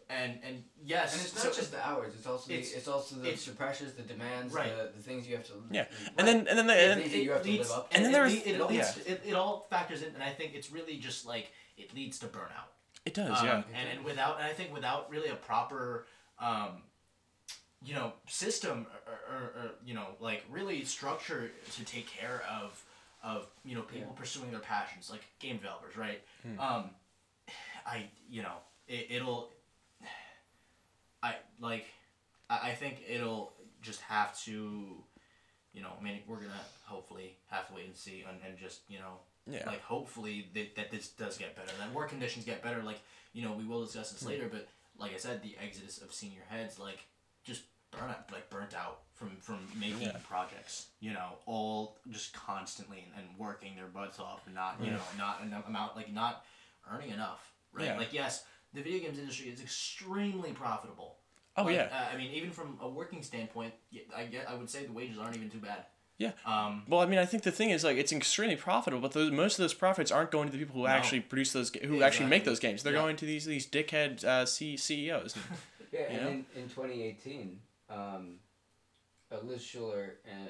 Speaker 2: and and yes,
Speaker 1: And it's
Speaker 2: so-
Speaker 1: not just the hours; it's also
Speaker 2: It's-
Speaker 1: the, it's also the,
Speaker 2: it's-
Speaker 1: pressures, the demands,
Speaker 2: Right.
Speaker 1: the, the things you have to.
Speaker 3: Yeah.
Speaker 1: Right.
Speaker 3: And then and then the,
Speaker 1: The
Speaker 3: and,
Speaker 1: things that you have to
Speaker 2: leads-
Speaker 1: live up.
Speaker 3: And then
Speaker 2: it,
Speaker 3: there
Speaker 2: it, it, it, leads,
Speaker 3: yeah.
Speaker 2: it, it all factors in, and I think it's really just like it leads to burnout.
Speaker 3: it does.
Speaker 2: Um,
Speaker 3: yeah.
Speaker 2: And, and without, and I think without really a proper, um, you know, system or, or, or, you know, like really structure to take care of, of you know, people
Speaker 1: Yeah.
Speaker 2: pursuing their passions, like game developers, right?
Speaker 3: Hmm.
Speaker 2: Um, I, you know, it, it'll, I like, I, I think it'll just have to, you know, I mean, we're gonna hopefully have to wait and see, and, and just you know,
Speaker 3: Yeah.
Speaker 2: like hopefully that, that this does get better, that work conditions get better. Like you know, we will discuss this later, but like I said, the exodus of senior heads, like just burn out, like burnt out from from making
Speaker 3: Yeah.
Speaker 2: projects. You know, all just constantly and, and working their butts off, and not you know, not enough amount, like not earning enough, right?
Speaker 3: Yeah.
Speaker 2: Like yes, the video games industry is extremely profitable.
Speaker 3: Oh
Speaker 2: Like,
Speaker 3: yeah.
Speaker 2: uh, I mean, even from a working standpoint, I get, I would say the wages aren't even too bad.
Speaker 3: Yeah.
Speaker 2: Um.
Speaker 3: Well, I mean, I think the thing is like it's extremely profitable, but those, most of those profits aren't going to the people who
Speaker 2: No.
Speaker 3: actually produce those, who actually make those games. They're
Speaker 2: Yeah.
Speaker 3: going to these these dickhead uh, C- CEOs.
Speaker 1: Yeah,
Speaker 3: You
Speaker 1: and
Speaker 3: know?
Speaker 1: in, in 2018, um, Liz Shuler uh,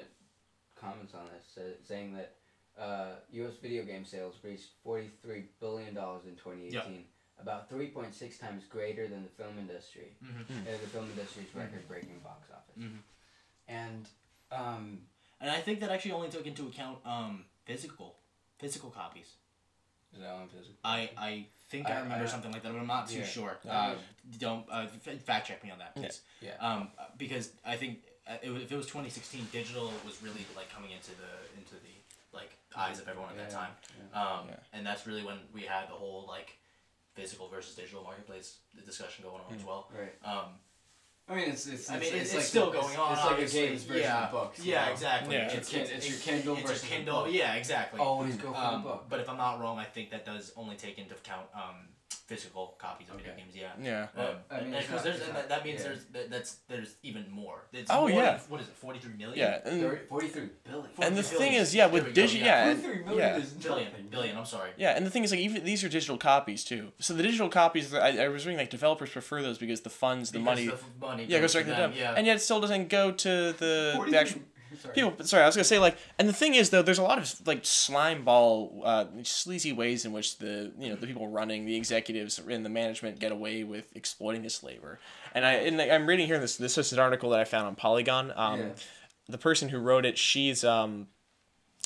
Speaker 1: comments on this, uh, saying that uh, U.S. video game sales reached 43 billion dollars in 2018, about 3.6 times greater than the film industry,
Speaker 2: Mhm.
Speaker 1: uh, the film industry's record-breaking box office.
Speaker 2: Mhm.
Speaker 1: And um,
Speaker 2: And I think that actually only took into account um physical, physical copies.
Speaker 1: Is that on physical?
Speaker 2: I I think I,
Speaker 1: I-
Speaker 2: remember
Speaker 1: I-
Speaker 2: something like that, but I'm not too
Speaker 1: Yeah.
Speaker 2: sure.
Speaker 3: Yeah.
Speaker 2: Uh, don't uh, f- fact check me on that, please.
Speaker 1: Yeah.
Speaker 2: Um, uh, because I think uh, it was, if it was 2016, digital was really like coming into the into the like eyes of everyone at that time.
Speaker 1: yeah.
Speaker 2: Um,
Speaker 3: Yeah.
Speaker 2: and that's really when we had the whole like physical versus digital marketplace discussion going on as well.
Speaker 1: Right.
Speaker 2: Um,
Speaker 1: I mean, it's it's,
Speaker 2: I mean,
Speaker 1: it's,
Speaker 2: it's, it's,
Speaker 1: like
Speaker 2: still
Speaker 1: the-
Speaker 2: going on.
Speaker 1: It's like a games version
Speaker 2: yeah.
Speaker 1: of books.
Speaker 2: Yeah,
Speaker 1: know?
Speaker 2: exactly.
Speaker 3: Yeah.
Speaker 2: It's,
Speaker 1: It's your- it's your Kindle
Speaker 2: it's
Speaker 1: version
Speaker 2: your
Speaker 1: of
Speaker 2: Kindle.
Speaker 1: book.
Speaker 2: Yeah, exactly.
Speaker 1: Always go for
Speaker 2: Um,
Speaker 1: the book.
Speaker 2: But if I'm not wrong, I think that does only take into account um, physical copies of video games. Yeah.
Speaker 3: yeah.
Speaker 1: Well,
Speaker 2: Um,
Speaker 1: I mean,
Speaker 2: because
Speaker 1: not-
Speaker 2: there's
Speaker 1: not-
Speaker 2: that, that means
Speaker 1: yeah.
Speaker 2: there's that, that's there's even more. It's
Speaker 3: Oh,
Speaker 2: more
Speaker 3: yeah.
Speaker 2: Than, what is it? Forty three million.
Speaker 3: Yeah, and,
Speaker 1: 30, 43 billion.
Speaker 3: and the
Speaker 2: Billion.
Speaker 3: thing is, yeah, with digital,
Speaker 2: yeah.
Speaker 3: yeah, and,
Speaker 1: 43 million
Speaker 3: yeah.
Speaker 1: is
Speaker 2: Billion. Billion. I'm sorry.
Speaker 3: Yeah, and the thing is, like, even these are digital copies too. So the digital copies, I, I was reading like developers prefer those because the funds, the
Speaker 2: Because
Speaker 3: money,
Speaker 2: The f- money
Speaker 3: yeah, goes
Speaker 2: to
Speaker 3: directly to them,
Speaker 2: Yeah.
Speaker 3: and yet it still doesn't go to the
Speaker 1: 43
Speaker 3: the actual
Speaker 1: Sorry.
Speaker 3: people. Sorry, I was gonna say like, and the thing is though, there's a lot of like slime ball, uh, sleazy ways in which the you know the people running, the executives and the management get away with exploiting this labor. And I and I'm reading here this this is an article that I found on Polygon. Um,
Speaker 1: Yeah.
Speaker 3: the person who wrote it, she's um.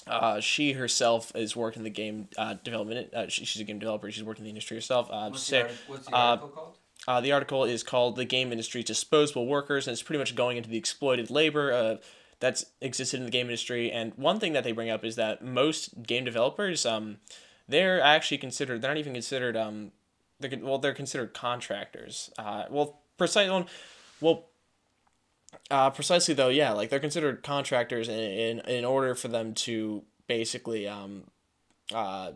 Speaker 3: Uh, she herself is working in the game uh, development. Uh, she, she's a game developer. She's worked in the industry herself. Uh,
Speaker 1: What's, the, artic- what's the
Speaker 3: uh,
Speaker 1: article called?
Speaker 3: uh, the article is called "The Game Industry's Disposable Workers," and it's pretty much going into the exploited labor uh, that's existed in the game industry. And one thing that they bring up is that most game developers, um, they're actually considered. They're not even considered. Um, they're well, they're considered contractors. Uh, well, precisely. Well, uh, precisely though, yeah, like they're considered contractors in in, in order for them to basically um, uh,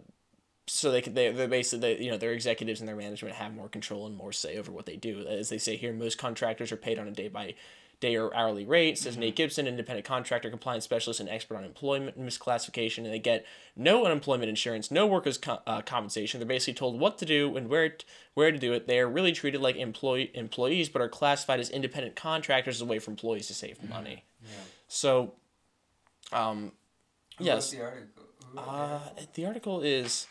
Speaker 3: so they could they they basically they, you know their executives and their management have more control and more say over what they do. As they say here, most contractors are paid on a day by day or hourly rate. Says Nate Gibson, independent contractor, compliance specialist, and expert on employment misclassification, and they get no unemployment insurance, no workers co- uh, compensation. They're basically told what to do and where t- where to do it. They are really treated like employee employees, but are classified as independent contractors as a way for employees to save money.
Speaker 1: Yeah.
Speaker 3: So, um,
Speaker 1: Who
Speaker 3: yes.
Speaker 1: the article?
Speaker 3: Uh, the article is.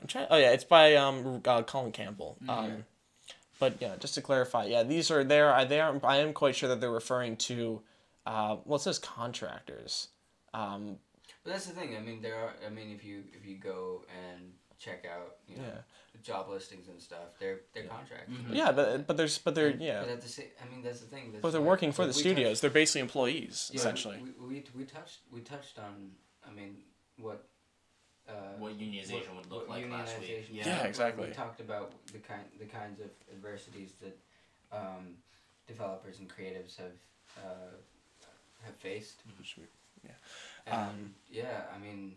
Speaker 3: I'm trying. Oh yeah, it's by um uh, Colin Campbell.
Speaker 1: Mm-hmm.
Speaker 3: Um, but yeah, just to clarify, yeah, these are there. I they are. I am quite sure that they're referring to, uh, well, it says contractors. Um,
Speaker 1: But that's the thing. I mean, there are. I mean, if you if you go and check out, you know,
Speaker 3: Yeah.
Speaker 1: job listings and stuff, they're they're contractors.
Speaker 2: Mhm.
Speaker 3: Yeah, but but there's but they're
Speaker 1: and-
Speaker 3: yeah,
Speaker 1: But at the same, I mean, that's the thing. that's
Speaker 3: but they're
Speaker 1: like-
Speaker 3: working for the studios.
Speaker 1: touched-
Speaker 3: They're basically employees
Speaker 1: yeah,
Speaker 3: essentially.
Speaker 1: We, we, we touched we touched on. I mean, what. Uh,
Speaker 2: What unionization would look like last week. Yeah.
Speaker 3: Yeah, exactly.
Speaker 1: We talked about the kind the kinds of adversities that um, developers and creatives have uh, have faced. And
Speaker 3: Um,
Speaker 1: yeah, I mean,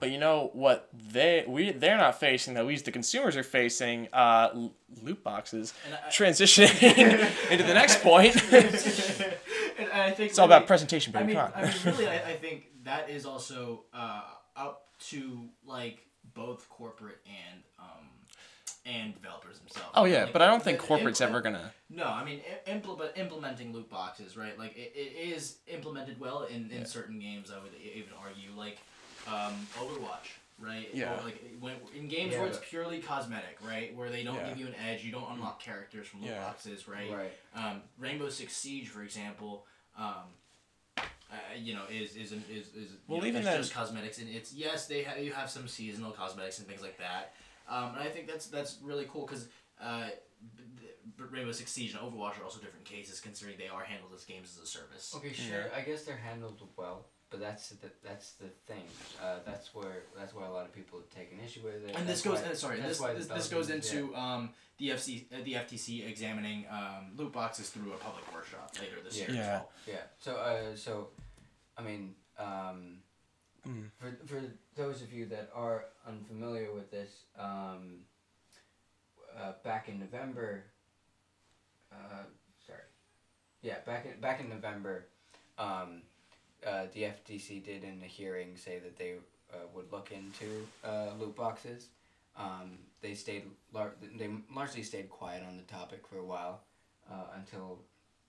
Speaker 3: But you know what they we they're not facing that we as the consumers are facing uh, loot boxes.
Speaker 2: I,
Speaker 3: Transitioning into the next point.
Speaker 2: and I think
Speaker 3: It's all about
Speaker 2: really-
Speaker 3: presentation,
Speaker 2: I
Speaker 3: baby.
Speaker 2: mean, I mean, really, I, I think that is also uh, up to like both corporate and um, and developers themselves.
Speaker 3: oh yeah,
Speaker 2: Like,
Speaker 3: but I don't think corporate's
Speaker 2: im-
Speaker 3: ever gonna.
Speaker 2: No, I mean i- implement implementing loot boxes, right? Like it, it is implemented well in, in
Speaker 3: Yeah.
Speaker 2: certain games. I would even argue, like um, Overwatch, right?
Speaker 3: Yeah.
Speaker 2: Or like when in games
Speaker 1: Yeah,
Speaker 2: where it's purely cosmetic, right? Where they don't
Speaker 3: Yeah.
Speaker 2: give you an edge, you don't unlock characters from loot
Speaker 3: Yeah.
Speaker 2: boxes, right?
Speaker 1: right.
Speaker 2: Um, Rainbow Six Siege, for example, um, uh, you know, is is is is
Speaker 3: Well,
Speaker 2: know,
Speaker 3: even
Speaker 2: it's
Speaker 3: then-
Speaker 2: just cosmetics, and it's yes, they have you have some seasonal cosmetics and things like that. Um, and I think that's that's really cool because uh, b- b- Rainbow Six Siege and Overwatch are also different cases, considering they are handled as games as a service.
Speaker 1: Okay, sure. I guess they're handled well, but that's the that's the thing. Uh, that's where that's why a lot of people have taken issue with it.
Speaker 2: And this goes,
Speaker 1: why-
Speaker 2: uh, sorry, this this, this goes
Speaker 1: Belgians-
Speaker 2: into um, the FC uh, the FTC examining um, loot boxes through a public workshop later this
Speaker 1: Yeah.
Speaker 2: year. as
Speaker 3: Yeah.
Speaker 2: well.
Speaker 1: Yeah. So, uh, so, I mean, um,
Speaker 3: Mm.
Speaker 1: for for those of you that are unfamiliar with this, um, uh, back in November. Uh, sorry. Yeah, back in back in November, um, uh, the FTC did in a hearing say that they uh, would look into uh, loot boxes. Um, they stayed lar- they largely stayed quiet on the topic for a while uh, until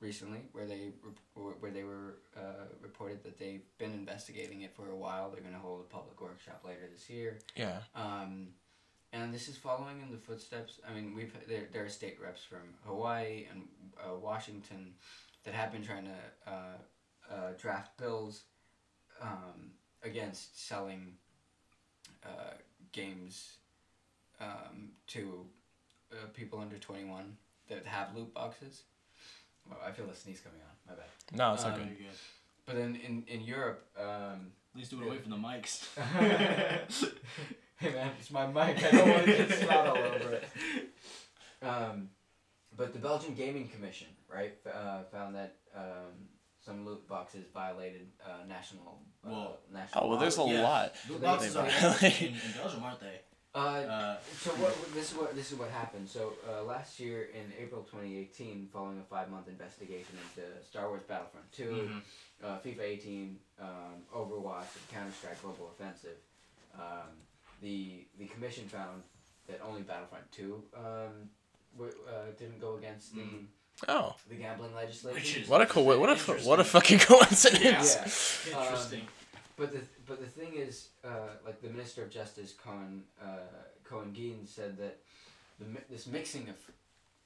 Speaker 1: recently, where they where they were uh, reported that they've been investigating it for a while. They're going to hold a public workshop later this year.
Speaker 3: Yeah.
Speaker 1: Um, and this is following in the footsteps. I mean, we've there, there are state reps from Hawaii and uh, Washington that have been trying to uh, uh, draft bills um, against selling uh, games um, to uh, people under twenty one that have loot boxes. Well, I feel a sneeze coming on. My bad.
Speaker 3: No, it's
Speaker 1: Um,
Speaker 3: okay.
Speaker 2: Good.
Speaker 1: But in in in Europe. Um,
Speaker 2: Please do it away from the mics.
Speaker 1: hey man, it's my mic. I don't want to get snot all over it. Um, but the Belgian Gaming Commission, right, uh, found that um, some loot boxes violated uh, national. Uh,
Speaker 2: Well-
Speaker 1: national
Speaker 3: Oh well, there's a.
Speaker 2: Yeah.
Speaker 3: lot.
Speaker 2: Loot boxes are
Speaker 3: violate-
Speaker 2: in, in Belgium, aren't they?
Speaker 1: Uh,
Speaker 2: Uh,
Speaker 1: so what this is what this is what happened. So uh, last year in April 2018, following a five month investigation into Star Wars Battlefront 2,
Speaker 2: mhm.
Speaker 1: uh, FIFA 18, um, Overwatch, and Counter Strike Global Offensive, um, the the commission found that only Battlefront 2 um, w- uh, didn't go against the
Speaker 2: Mhm.
Speaker 3: Oh,
Speaker 1: the gambling legislation.
Speaker 2: Which is
Speaker 3: what a co- what a what a fucking coincidence.
Speaker 1: Yeah.
Speaker 2: Interesting.
Speaker 1: But the but the thing is, uh, like the Minister of Justice Koen uh, Koen Geens said that the this mixing of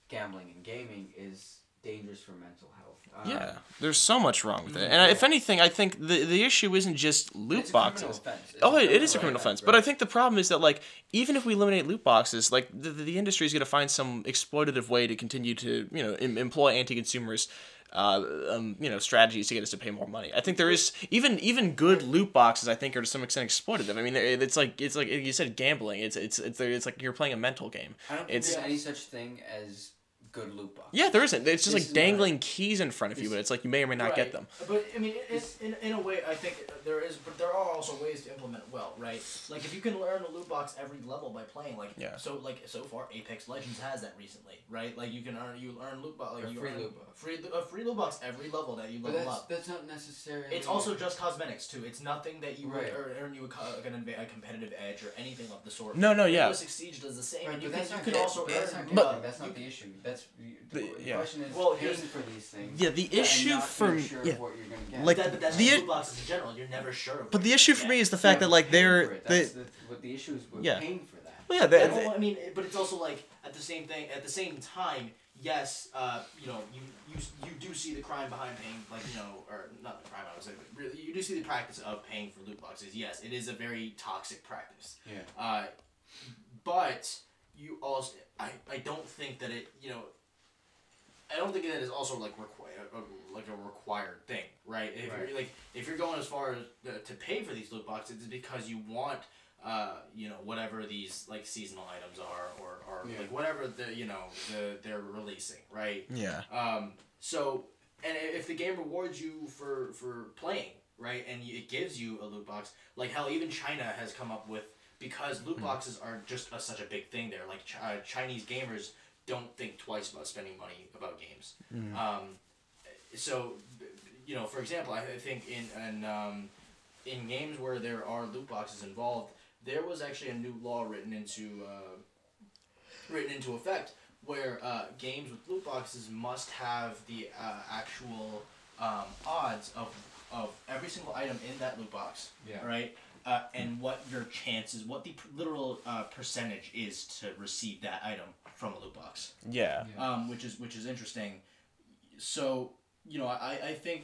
Speaker 1: gambling and gaming is dangerous for mental health. Um,
Speaker 3: Yeah, there's so much wrong with it,
Speaker 2: Mhm.
Speaker 3: and I- if anything, I think the the issue isn't just
Speaker 1: it's
Speaker 3: loot
Speaker 1: a criminal
Speaker 3: boxes.
Speaker 1: offense. It's
Speaker 3: Oh, it, it is a
Speaker 1: criminal
Speaker 3: offense,
Speaker 1: right?
Speaker 3: but I think the problem is that like even if we eliminate loot boxes, like the, the industry is going to find some exploitative way to continue to you know em- employ anti-consumers. Uh, um, you know strategies to get us to pay more money. I think there is even even good loot boxes. I think are to some extent exploitative. I mean, it's like it's like you said, gambling. It's it's it's, it's like you're playing a mental game.
Speaker 1: I don't think
Speaker 3: it's-
Speaker 1: there's any such thing as good loot box.
Speaker 3: Yeah, there isn't. It's just
Speaker 1: This
Speaker 3: like
Speaker 1: is not-
Speaker 3: dangling keys in front of you, but it's like you may or may not get them.
Speaker 2: But I mean, in, in, in a way, I think there is, but there are also ways to implement well, right? Like if you can learn a loot box every level by playing, like
Speaker 3: Yeah.
Speaker 2: so, like so far, Apex Legends has that recently, right? Like you can earn you earn loot box, like
Speaker 1: A
Speaker 2: you
Speaker 1: free
Speaker 2: earn
Speaker 1: loot box.
Speaker 2: free a free loot box every level that you
Speaker 1: but
Speaker 2: level
Speaker 1: that's
Speaker 2: up.
Speaker 1: that's not necessarily.
Speaker 2: It's also just cosmetics too. It's nothing that you
Speaker 1: Right.
Speaker 2: would earn, earn you a, co- like an, a competitive edge or anything of the sort.
Speaker 3: No, no, yeah.
Speaker 2: Rainbow Siege does the same,
Speaker 1: Right,
Speaker 2: and
Speaker 1: but
Speaker 2: you can
Speaker 1: that's
Speaker 2: you
Speaker 1: not
Speaker 2: can
Speaker 1: ga-
Speaker 2: also
Speaker 1: but that's
Speaker 2: earn.
Speaker 1: not
Speaker 3: But-
Speaker 1: that's not the issue. That's the,
Speaker 3: The-
Speaker 1: the
Speaker 3: yeah.
Speaker 1: question is
Speaker 2: Well,
Speaker 1: paying
Speaker 2: here's-
Speaker 1: for these things.
Speaker 3: Yeah, the
Speaker 1: and
Speaker 3: issue
Speaker 1: not
Speaker 3: for me-
Speaker 1: sure
Speaker 3: yeah.
Speaker 1: of what you're gonna get.
Speaker 3: Like,
Speaker 2: that, but that's
Speaker 3: the-
Speaker 2: with loot boxes in general. You're never sure. Of
Speaker 3: But
Speaker 2: what
Speaker 3: the issue for
Speaker 2: get.
Speaker 3: me is the
Speaker 1: Yeah,
Speaker 3: fact that like they're they
Speaker 1: the, what the issue is. We're
Speaker 3: Yeah.
Speaker 1: paying for that.
Speaker 3: well, yeah
Speaker 2: Yeah,
Speaker 3: they,
Speaker 2: well, I mean, but it's also like at the same thing. At the same time, yes, uh, you know, you you you do see the crime behind paying, like you know, or not the crime. I would say, but really, you do see the practice of paying for loot boxes. Yes, it is a very toxic practice.
Speaker 1: Yeah.
Speaker 2: Uh, but you also, I I don't think that it, you know. I don't think that is also like required, like a required thing, right? If
Speaker 1: Right.
Speaker 2: you're like, if you're going as far as uh, to pay for these loot boxes, it's because you want uh, you know, whatever these like seasonal items are, or, or
Speaker 1: Yeah.
Speaker 2: like whatever the you know the they're releasing, right?
Speaker 3: yeah
Speaker 2: Um, so, and if the game rewards you for for playing, right, and it gives you a loot box, like hell, even China has come up with because loot boxes are just a, such a big thing there. Like Ch- uh, Chinese gamers don't think twice about spending money about games. Um, so, you know, for example, I, I think in in um, in games where there are loot boxes involved, there was actually a new law written into uh, written into effect where uh, games with loot boxes must have the uh, actual um, odds of of every single item in that loot box,
Speaker 1: Yeah.
Speaker 2: right? Uh, and what your chances, what the p- literal uh, percentage is to receive that item from a loot box
Speaker 3: yeah
Speaker 2: um, which is which is interesting. So you know, I, I think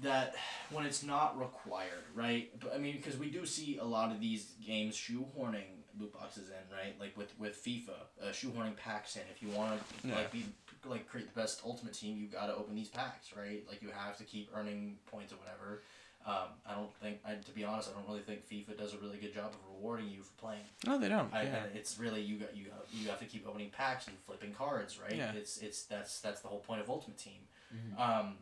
Speaker 2: that when it's not required, right? But I mean, because we do see a lot of these games shoehorning loot boxes in, right? Like with with FIFA, uh, shoehorning packs in. If you want to
Speaker 3: Yeah.
Speaker 2: like be like create the best ultimate team, you got to open these packs, right? Like you have to keep earning points or whatever. Um, I don't think, I, to be honest, I don't really think FIFA does a really good job of rewarding you for playing.
Speaker 3: No, they don't.
Speaker 2: I,
Speaker 3: yeah.
Speaker 2: it's really you got you have, you have to keep opening packs and flipping cards, right?
Speaker 3: Yeah.
Speaker 2: It's it's that's that's the whole point of Ultimate Team,
Speaker 1: Mhm.
Speaker 2: um,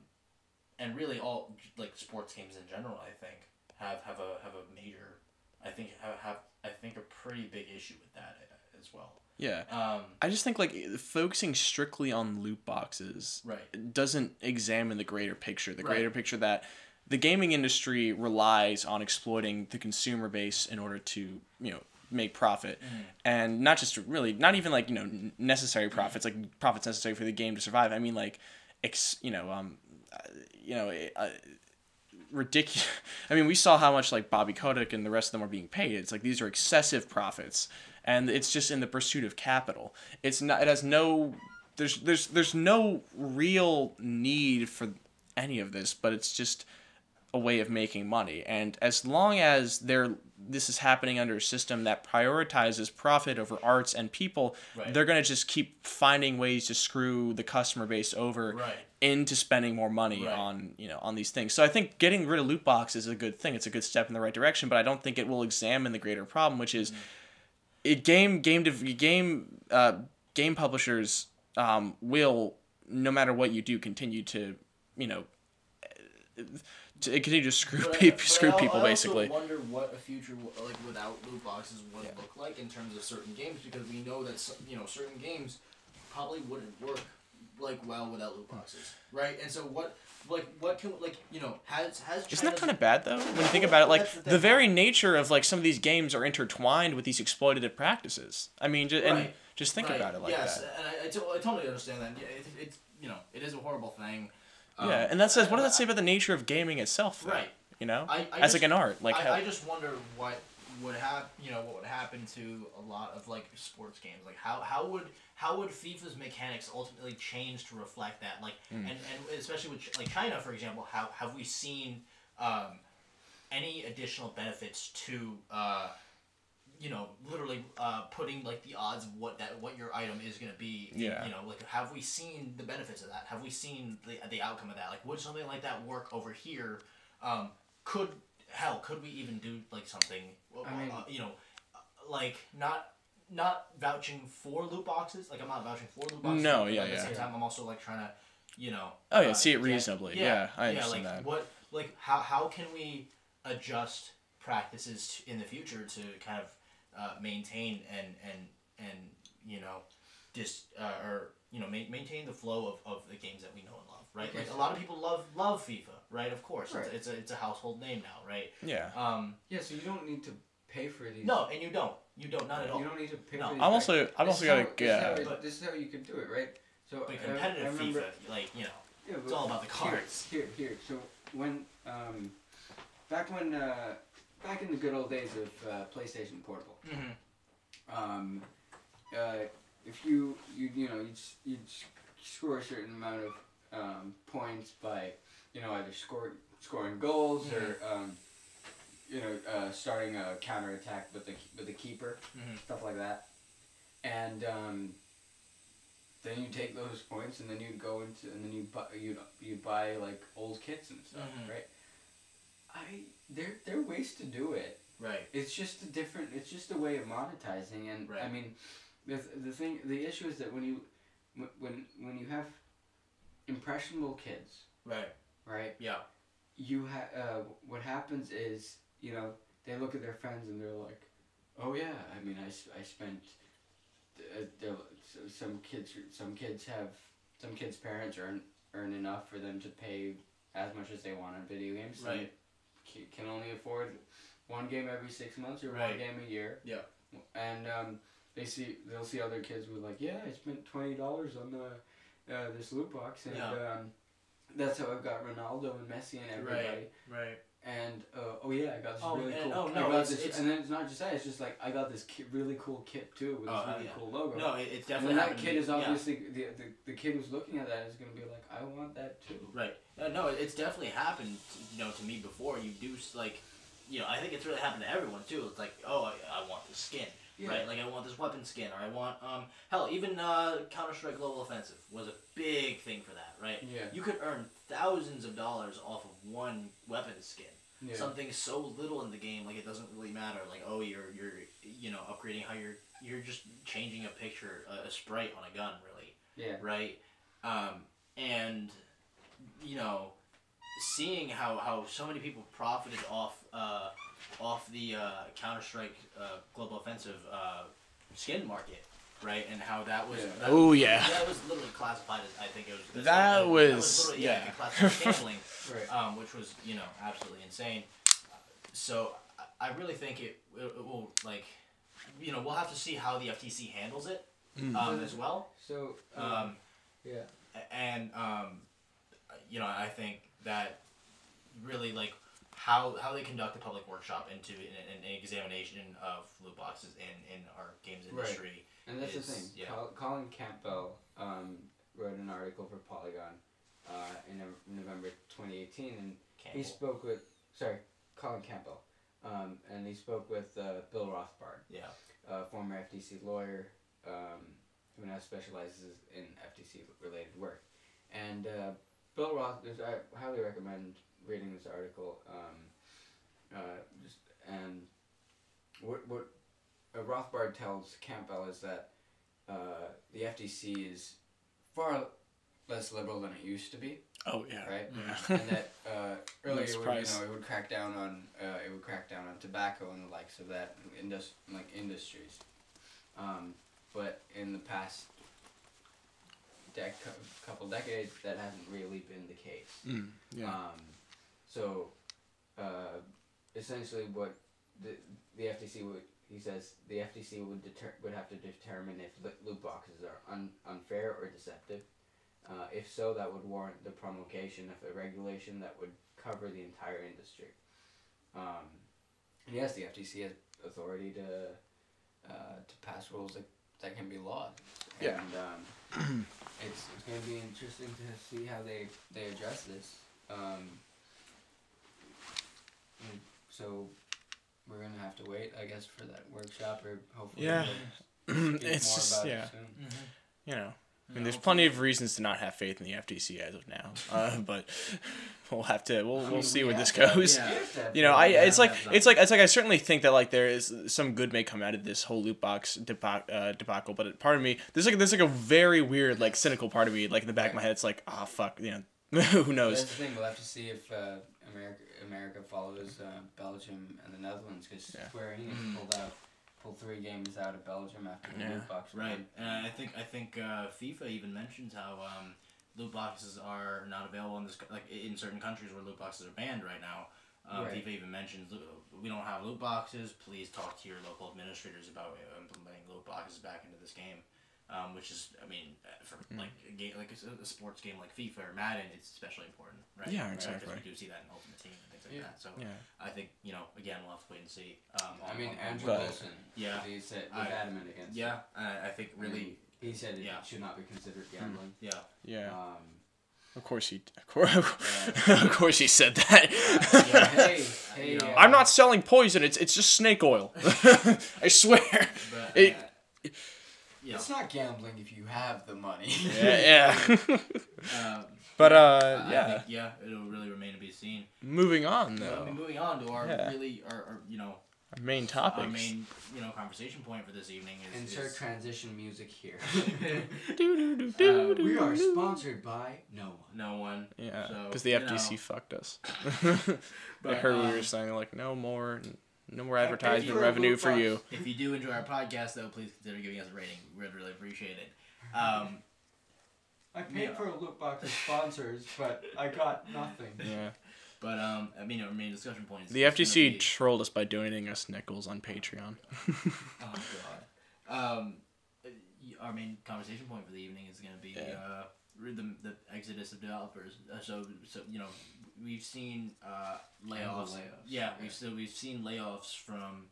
Speaker 2: and really all like sports games in general, I think have have a have a major, I think have, have I think a pretty big issue with that uh, as well.
Speaker 3: yeah.
Speaker 2: Um,
Speaker 3: I just think like focusing strictly on loot boxes
Speaker 2: right.
Speaker 3: doesn't examine the greater picture. The
Speaker 2: Right.
Speaker 3: greater picture that the gaming industry relies on exploiting the consumer base in order to you know make profit,
Speaker 2: Mm-hmm.
Speaker 3: and not just really not even like you know necessary profits like profits necessary for the game to survive. I mean like, ex you know um, uh, you know. Uh, ridiculous i mean we saw how much like bobby kotick and the rest of them are being paid it's like these are excessive profits and it's just in the pursuit of capital it's not it has no there's there's there's no real need for any of this but it's just a way of making money and as long as there this is happening under a system that prioritizes profit over arts and people
Speaker 2: Right.
Speaker 3: they're going to just keep finding ways to screw the customer base over
Speaker 2: Right.
Speaker 3: into spending more money
Speaker 2: Right.
Speaker 3: on you know on these things so i think getting rid of loot boxes is a good thing it's a good step in the right direction but i don't think it will examine the greater problem which is it game game dev- game uh, game publishers um, will no matter what you do continue to you know to continue to screw
Speaker 2: But I-
Speaker 3: people screw
Speaker 2: I
Speaker 3: people
Speaker 2: I
Speaker 3: basically
Speaker 2: wonder what a future like without loot boxes would
Speaker 3: Yeah.
Speaker 2: look like in terms of certain games because we know that some, you know certain games probably wouldn't work like well without loot boxes, right? And so what like what can like you know has has
Speaker 3: Isn't that kind of bad though? When you think about it, like
Speaker 2: the
Speaker 3: the, very nature of like some of these games are intertwined with these exploitative practices. I mean, ju- and just think
Speaker 2: Right,
Speaker 3: about it like
Speaker 2: yes,
Speaker 3: that.
Speaker 2: and I, I, to- I totally understand that. Yeah, it, it's you know it is a horrible thing. Um,
Speaker 3: yeah, and that says what does that say about the nature of gaming itself? Though,
Speaker 2: Right.
Speaker 3: You know,
Speaker 2: I, I
Speaker 3: as
Speaker 2: just,
Speaker 3: like an art, like
Speaker 2: I,
Speaker 3: how,
Speaker 2: I just wonder what would happen. You know, what would happen to a lot of like sports games? Like how how would how would FIFA's mechanics ultimately change to reflect that? Like
Speaker 3: Hmm.
Speaker 2: and, and especially with like China, for example, how have we seen um, any additional benefits to uh, you know literally uh, putting like the odds of what that what your item is going to be
Speaker 3: Yeah.
Speaker 2: you know like have we seen the benefits of that have we seen the, the outcome of that like would something like that work over here um, could hell could we even do like something
Speaker 1: I mean-
Speaker 2: uh, you know uh, like not not vouching for loot boxes like i'm not vouching for loot boxes
Speaker 3: No,
Speaker 2: but
Speaker 3: yeah,
Speaker 2: at the
Speaker 3: yeah.
Speaker 2: same time i'm also like trying to you know
Speaker 3: Oh, yeah,
Speaker 2: uh,
Speaker 3: see it reasonably. Yeah, I understand
Speaker 2: like
Speaker 3: that.
Speaker 2: what like how, how can we adjust practices t- in the future to kind of uh, maintain and and and you know just uh, or you know ma- maintain the flow of, of the games that we know and love right
Speaker 1: Okay,
Speaker 2: like a lot of people love love FIFA right of course
Speaker 1: Right.
Speaker 2: It's, it's a it's a household name now right
Speaker 3: yeah.
Speaker 2: um
Speaker 1: Yeah, so you don't need to pay for these.
Speaker 2: no and you don't you don't not at all
Speaker 1: You don't need to pay
Speaker 2: No.
Speaker 1: for these.
Speaker 3: I'm also
Speaker 1: i'm
Speaker 3: also
Speaker 1: is
Speaker 3: got
Speaker 1: how-
Speaker 3: to
Speaker 1: this is
Speaker 3: yeah.
Speaker 1: it-
Speaker 2: But-
Speaker 1: this is how you can do it, right? So
Speaker 2: but
Speaker 1: I- I
Speaker 2: competitive
Speaker 1: remember-
Speaker 2: FIFA like you know
Speaker 1: Yeah,
Speaker 2: it's all about the cards
Speaker 1: Here, here, here. So when, um, back when, uh, back in the good old days of uh, PlayStation Portable,
Speaker 2: mm-hmm.
Speaker 1: um, uh, if you you you know you'd you'd score a certain amount of um, points by you know either score scoring goals or um, you know uh, starting a counter attack with the with the keeper
Speaker 2: Mhm.
Speaker 1: stuff like that, and um, then you take those points and then you'd go into and then you buy you you buy like old kits and stuff
Speaker 2: Mhm.
Speaker 1: right. I there there are ways to do it.
Speaker 2: Right.
Speaker 1: It's just a different it's just a way of monetizing and i mean the, the thing the issue is that when you when when you have impressionable kids
Speaker 2: right.
Speaker 1: right?
Speaker 2: Yeah.
Speaker 1: You ha- uh, what happens is you know they look at their friends and they're like oh yeah i mean I, I spent uh, some kids some kids have some kids parents earn earn enough for them to pay as much as they want on video games.
Speaker 2: Right.
Speaker 1: Can only afford one game every six months or
Speaker 2: Right.
Speaker 1: one game a year
Speaker 2: Yeah.
Speaker 1: and um, they see they'll see other kids with like yeah i spent $20 on the uh, this loot box and
Speaker 2: Yeah.
Speaker 1: um, that's how I got Ronaldo and Messi and everybody.
Speaker 2: Right.
Speaker 1: right And uh, oh yeah, I got this
Speaker 2: Oh,
Speaker 1: really
Speaker 2: and-
Speaker 1: cool.
Speaker 2: oh,
Speaker 1: I
Speaker 2: no,
Speaker 1: got
Speaker 2: it's-
Speaker 1: this,
Speaker 2: it's-
Speaker 1: and then it's not just that. It's just like I got this ki- really cool kit too with this
Speaker 2: Oh,
Speaker 1: really
Speaker 2: yeah.
Speaker 1: cool logo.
Speaker 2: no it, it's
Speaker 1: and
Speaker 2: definitely
Speaker 1: then that
Speaker 2: happened to
Speaker 1: kid
Speaker 2: me.
Speaker 1: is
Speaker 2: Yeah.
Speaker 1: obviously the, the the kid who's looking at that is gonna be like, I want that too.
Speaker 2: Right. Uh, no, it's definitely happened, you know, to me before. You do like, you know, I think it's really happened to everyone too. It's like, oh, I, I want the skin.
Speaker 1: Yeah.
Speaker 2: right? Like I want this weapon skin, or I want um hell even uh, Counter Strike Global Offensive was a big thing for that, right?
Speaker 1: Yeah.
Speaker 2: You could earn thousands of dollars off of one weapon skin.
Speaker 1: Yeah.
Speaker 2: Something so little in the game, like it doesn't really matter. Like oh, you're you're you know upgrading how you're you're just changing a picture, a, a sprite on a gun, really
Speaker 1: Yeah.
Speaker 2: right? Um, and you know, seeing how, how so many people profited off uh, off the uh, Counter Strike uh, Global Offensive uh, skin market, right? And how that was
Speaker 1: Yeah.
Speaker 2: that
Speaker 3: Oh,
Speaker 2: was-
Speaker 3: yeah.
Speaker 2: that was literally classified as I think it was
Speaker 3: That was-
Speaker 2: literally,
Speaker 3: yeah.
Speaker 2: yeah classified gambling
Speaker 1: Right.
Speaker 2: um, which was you know absolutely insane. So I- I really think it, it, it will like, you know, we'll have to see how the FTC handles it
Speaker 3: Mm.
Speaker 2: um, as well.
Speaker 1: So.
Speaker 2: Um,
Speaker 1: yeah.
Speaker 2: and um, you know, I think that really like how how they conduct a public workshop into an, an examination of loot boxes in in our games
Speaker 1: Right.
Speaker 2: industry.
Speaker 1: And that's the
Speaker 2: is-
Speaker 1: thing.
Speaker 2: yeah.
Speaker 1: Col- Colin Campbell um, wrote an article for Polygon uh, in November 2018, and he spoke with sorry, Colin Campbell, um, and he spoke with uh, Bill Rothbard,
Speaker 2: Yeah.
Speaker 1: a former FTC lawyer um, who now specializes in FTC related work. And uh, Bill Roth, I highly recommend reading this article. Um, uh, just and what what uh, Rothbard tells Campbell is that uh, the FTC is far less liberal than it used to be,
Speaker 3: Oh yeah.
Speaker 1: right?
Speaker 3: Yeah.
Speaker 1: and that uh, earlier it would, you know, it would crack down on uh, it would crack down on tobacco and the likes of that indus- like industries. Um, but in the past dec- couple decades, that hasn't really been the case.
Speaker 3: Mm, yeah.
Speaker 1: Um, so, uh, essentially, what the the FTC would he says the FTC would deter- would have to determine if lo- loot boxes are un- unfair or deceptive. Uh, if so, that would warrant the promulgation of a regulation that would cover the entire industry. Um, and yes, the FTC has authority to uh, to pass rules that, that can be laws.
Speaker 3: Yeah.
Speaker 1: And um, it's, it's going to be interesting to see how they, they address this. Um, so we're going to have to wait, I guess, for that workshop or hopefully
Speaker 3: Yeah.
Speaker 1: they'll
Speaker 3: It's
Speaker 1: more
Speaker 3: just-
Speaker 1: about
Speaker 3: yeah.
Speaker 1: it soon.
Speaker 3: you know. I mean,
Speaker 2: Yeah,
Speaker 3: there's plenty of reasons to not have faith in the FTC as of now, uh, but we'll have to. We'll,
Speaker 1: I
Speaker 3: we'll
Speaker 1: mean,
Speaker 3: see
Speaker 1: we
Speaker 3: where this goes.
Speaker 1: to have
Speaker 3: You know. I
Speaker 2: Yeah,
Speaker 3: it's like it's like it's like I certainly think that like there is some good may come out of this whole loot box debac- uh, debacle, but part of me there's like there's like a very weird like cynical part of me like in the back of my head it's like ah fuck you know who
Speaker 1: That's
Speaker 3: knows
Speaker 1: the thing. We'll have to see if uh, America America follows uh, Belgium and the Netherlands because
Speaker 3: Yeah.
Speaker 1: Square Enix
Speaker 2: Mm.
Speaker 1: pulled out pulled three games out of Belgium after the
Speaker 3: Yeah.
Speaker 1: loot box.
Speaker 2: Right,
Speaker 1: ban.
Speaker 2: and I think I think uh, FIFA even mentions how um, loot boxes are not available in this like in certain countries where loot boxes are banned right now. Um,
Speaker 1: Right.
Speaker 2: FIFA even mentions we don't have loot boxes. Please talk to your local administrators about uh, implementing loot boxes back into this game. Um, which is, I mean, uh, for like a game, like a sports game like FIFA or Madden, it's especially important, right?
Speaker 3: Yeah,
Speaker 2: Right, 'cause
Speaker 3: exactly.
Speaker 2: we do see that in Ultimate Team and things like
Speaker 1: Yeah.
Speaker 2: that. So
Speaker 3: yeah
Speaker 2: I think you know, again, we'll have to wait and see. Um,
Speaker 1: I mean,
Speaker 2: on- on
Speaker 1: Andrew
Speaker 3: But-
Speaker 1: Wilson.
Speaker 2: Yeah.
Speaker 1: He said was
Speaker 2: I-
Speaker 1: adamant against.
Speaker 2: yeah, I, I think really,
Speaker 1: He said it
Speaker 2: Yeah.
Speaker 1: should not be considered gambling.
Speaker 2: yeah.
Speaker 3: yeah
Speaker 1: Um,
Speaker 3: of course he of course of course he said that
Speaker 2: Yeah.
Speaker 1: hey, hey,
Speaker 2: You know,
Speaker 1: uh,
Speaker 3: I'm not selling poison it's it's just snake oil I swear
Speaker 2: But,
Speaker 3: It-
Speaker 2: yeah.
Speaker 1: It's not gambling if you have the money.
Speaker 3: yeah yeah
Speaker 2: Um,
Speaker 3: but
Speaker 2: I-
Speaker 3: uh
Speaker 2: I
Speaker 3: yeah
Speaker 2: think, yeah, it'll really remain to be seen.
Speaker 3: moving on
Speaker 2: But, I
Speaker 3: though
Speaker 2: mean, moving on to our
Speaker 3: Yeah.
Speaker 2: really, our, our you know,
Speaker 3: our main
Speaker 2: our main, you know, conversation point for this evening is.
Speaker 1: Insert
Speaker 2: is
Speaker 1: transition music here.
Speaker 3: Doo-doo-doo-doo-doo.
Speaker 1: we are sponsored by no one.
Speaker 2: no one.
Speaker 3: Yeah,
Speaker 2: So,
Speaker 3: because the
Speaker 2: you
Speaker 3: FTC
Speaker 2: know.
Speaker 3: fucked us.
Speaker 2: But,
Speaker 3: I heard we
Speaker 2: um,
Speaker 3: were saying like no more, no more
Speaker 1: I
Speaker 3: advertisement revenue for you.
Speaker 2: If you do enjoy our podcast, though, please consider giving us a rating. We'd really appreciate it. Um,
Speaker 1: I
Speaker 2: paid Yeah.
Speaker 1: for a loot box of sponsors, but I got nothing.
Speaker 3: Yeah,
Speaker 2: but um, I mean, our main discussion point is
Speaker 3: the FTC
Speaker 2: be-
Speaker 3: trolled us by donating us nickels on Patreon.
Speaker 2: Oh god. Um, our main conversation point for the evening is going to be
Speaker 3: Yeah.
Speaker 2: uh, the the exodus of developers. Uh, so so you know we've seen uh, layoffs.
Speaker 1: layoffs,
Speaker 2: Yeah,
Speaker 1: yeah.
Speaker 2: we've still we've seen layoffs from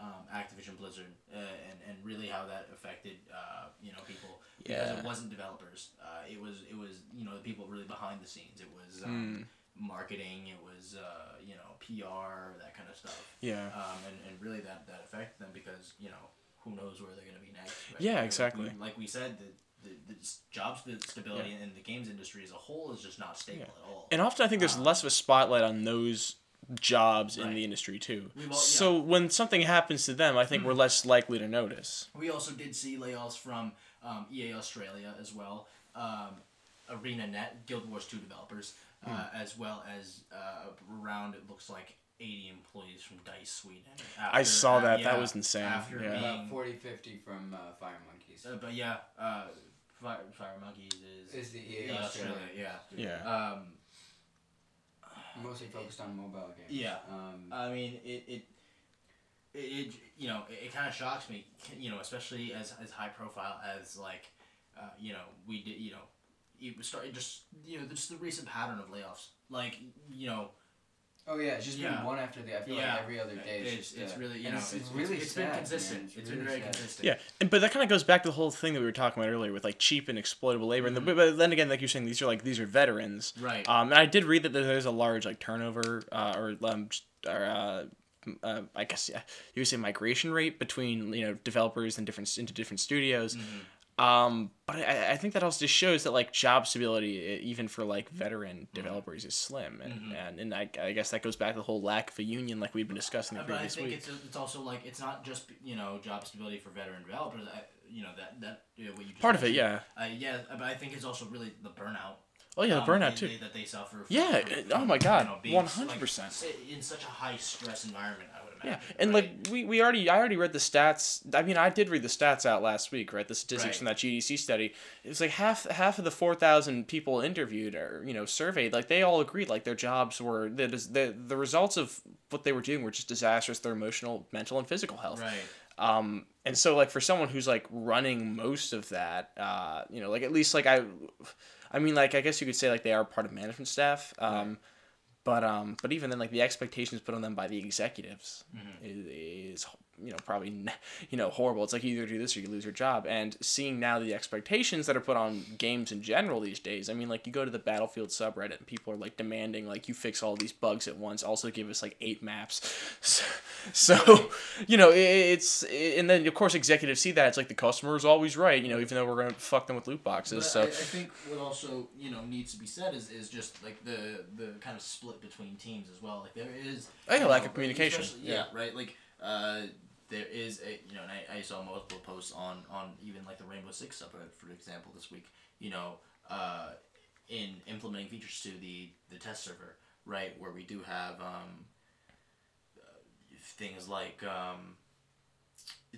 Speaker 2: um, Activision Blizzard uh, and and really how that affected uh, you know people because
Speaker 3: Yeah.
Speaker 2: it wasn't developers. Uh, it was it was you know the people really behind the scenes. It was um,
Speaker 3: Mm,
Speaker 2: marketing. It was uh, you know PR that kind of stuff
Speaker 3: yeah,
Speaker 2: um, and, and really that, that affected them because you know who knows where they're gonna be next. right?
Speaker 3: Yeah,
Speaker 2: Like,
Speaker 3: exactly.
Speaker 2: we- Like we said, the, the, the job sta- stability in the games industry as a whole is just not stable
Speaker 3: Yeah.
Speaker 2: at all.
Speaker 3: And often I think there's
Speaker 2: Um,
Speaker 3: less of a spotlight on those jobs in the industry too.
Speaker 2: All-
Speaker 3: So when something happens to them, I think we're less likely to notice.
Speaker 2: We also did see layoffs from um, EA Australia as well, um, ArenaNet, Guild Wars 2 developers, uh,
Speaker 3: Hmm.
Speaker 2: as well as uh, around, it looks like, 80 employees from DICE Sweden.
Speaker 3: I
Speaker 2: After-
Speaker 3: saw
Speaker 2: uh,
Speaker 3: that.
Speaker 2: yeah,
Speaker 3: That was insane.
Speaker 2: After
Speaker 3: Yeah.
Speaker 2: being,
Speaker 1: About 40, 50 from uh, Firemonkeys.
Speaker 2: uh, but yeah, uh, Fire, Firemonkeys is,
Speaker 1: Is the EA
Speaker 2: EA
Speaker 1: Australia.
Speaker 2: Australia, yeah.
Speaker 3: Yeah.
Speaker 2: Um,
Speaker 1: Mostly focused on mobile games.
Speaker 2: Yeah.
Speaker 1: Um,
Speaker 2: I mean, it, it, it, it you know, it, it kind of shocks me, you know, especially as, as high profile as like, uh, you know, we did, you know, it was started just, you know, just the recent pattern of layoffs. Like, you know,
Speaker 1: oh yeah, it's just
Speaker 2: Yeah.
Speaker 1: been one after the. I feel
Speaker 2: Yeah.
Speaker 1: like every other day. It's,
Speaker 2: it's,
Speaker 1: just,
Speaker 2: it's
Speaker 1: uh,
Speaker 2: really, you
Speaker 1: and
Speaker 2: know,
Speaker 1: it's,
Speaker 2: it's,
Speaker 1: it's really
Speaker 2: it's
Speaker 1: sad,
Speaker 2: been
Speaker 1: man.
Speaker 2: consistent. it's been very
Speaker 1: sad.
Speaker 2: consistent.
Speaker 3: Yeah, and, but that kind of goes back to the whole thing that we were talking about earlier with like cheap and exploitable labor. And the, but then again, like you're saying, these are like these are veterans.
Speaker 2: Right.
Speaker 3: Um, and I did read that there's a large like turnover uh, or um or uh, uh, I guess yeah, you would say migration rate between you know developers and different into different studios. Um, but I, I think that also just shows that like job stability, even for like veteran developers, is slim, and and, and I, I guess that goes back to the whole lack of a union, like we've been discussing the
Speaker 2: Uh, but I
Speaker 3: previous
Speaker 2: think
Speaker 3: week.
Speaker 2: it's, it's also like it's not just you know job stability for veteran developers. I, you know that that you know, what you just
Speaker 3: Part of it, yeah.
Speaker 2: Uh, yeah, but I think it's also really the burnout.
Speaker 3: Oh yeah, the
Speaker 2: um,
Speaker 3: burnout
Speaker 2: they-
Speaker 3: too.
Speaker 2: they- that they suffer. From,
Speaker 3: Yeah,
Speaker 2: from-
Speaker 3: oh my God,
Speaker 2: know, being,
Speaker 3: 100%.
Speaker 2: In such a high stress environment, I
Speaker 3: Yeah, and
Speaker 2: right?
Speaker 3: like we, we already I already read the stats. I mean, I did read the stats out last week, right? The statistics
Speaker 2: Right.
Speaker 3: from that GDC study. It's like half half of the four thousand people interviewed or you know surveyed, like they all agreed, like their jobs were the the the results of what they were doing were just disastrous. Their emotional, mental, and physical health.
Speaker 2: right.
Speaker 3: Um, and so like for someone who's like running most of that, uh, you know, like at least like I, I mean, like I guess you could say like they are part of management staff. Um, but um, but even then, like the expectations put on them by the executives is, is you know probably you know horrible. It's like you either do this or you lose your job. And seeing now the expectations that are put on games in general these days, I mean, like you go to the Battlefield subreddit and people are like demanding like you fix all these bugs at once. Also give us like eight maps. So, so you know it's and then of course executives see that it's like the customer is always right. You know even though we're gonna fuck them with loot boxes.
Speaker 2: But
Speaker 3: So
Speaker 2: I, I think what also you know needs to be said is, is just like the the kind of split between teams as well. Like there is
Speaker 3: Oh, yeah,
Speaker 2: you
Speaker 3: lack of communication.
Speaker 2: especially- Yeah, right. Like uh, there is a you know, and I, I saw multiple posts on on even like the Rainbow Six subreddit for example this week. You know, uh, in implementing features to the the test server, right, where we do have um, uh, things like um,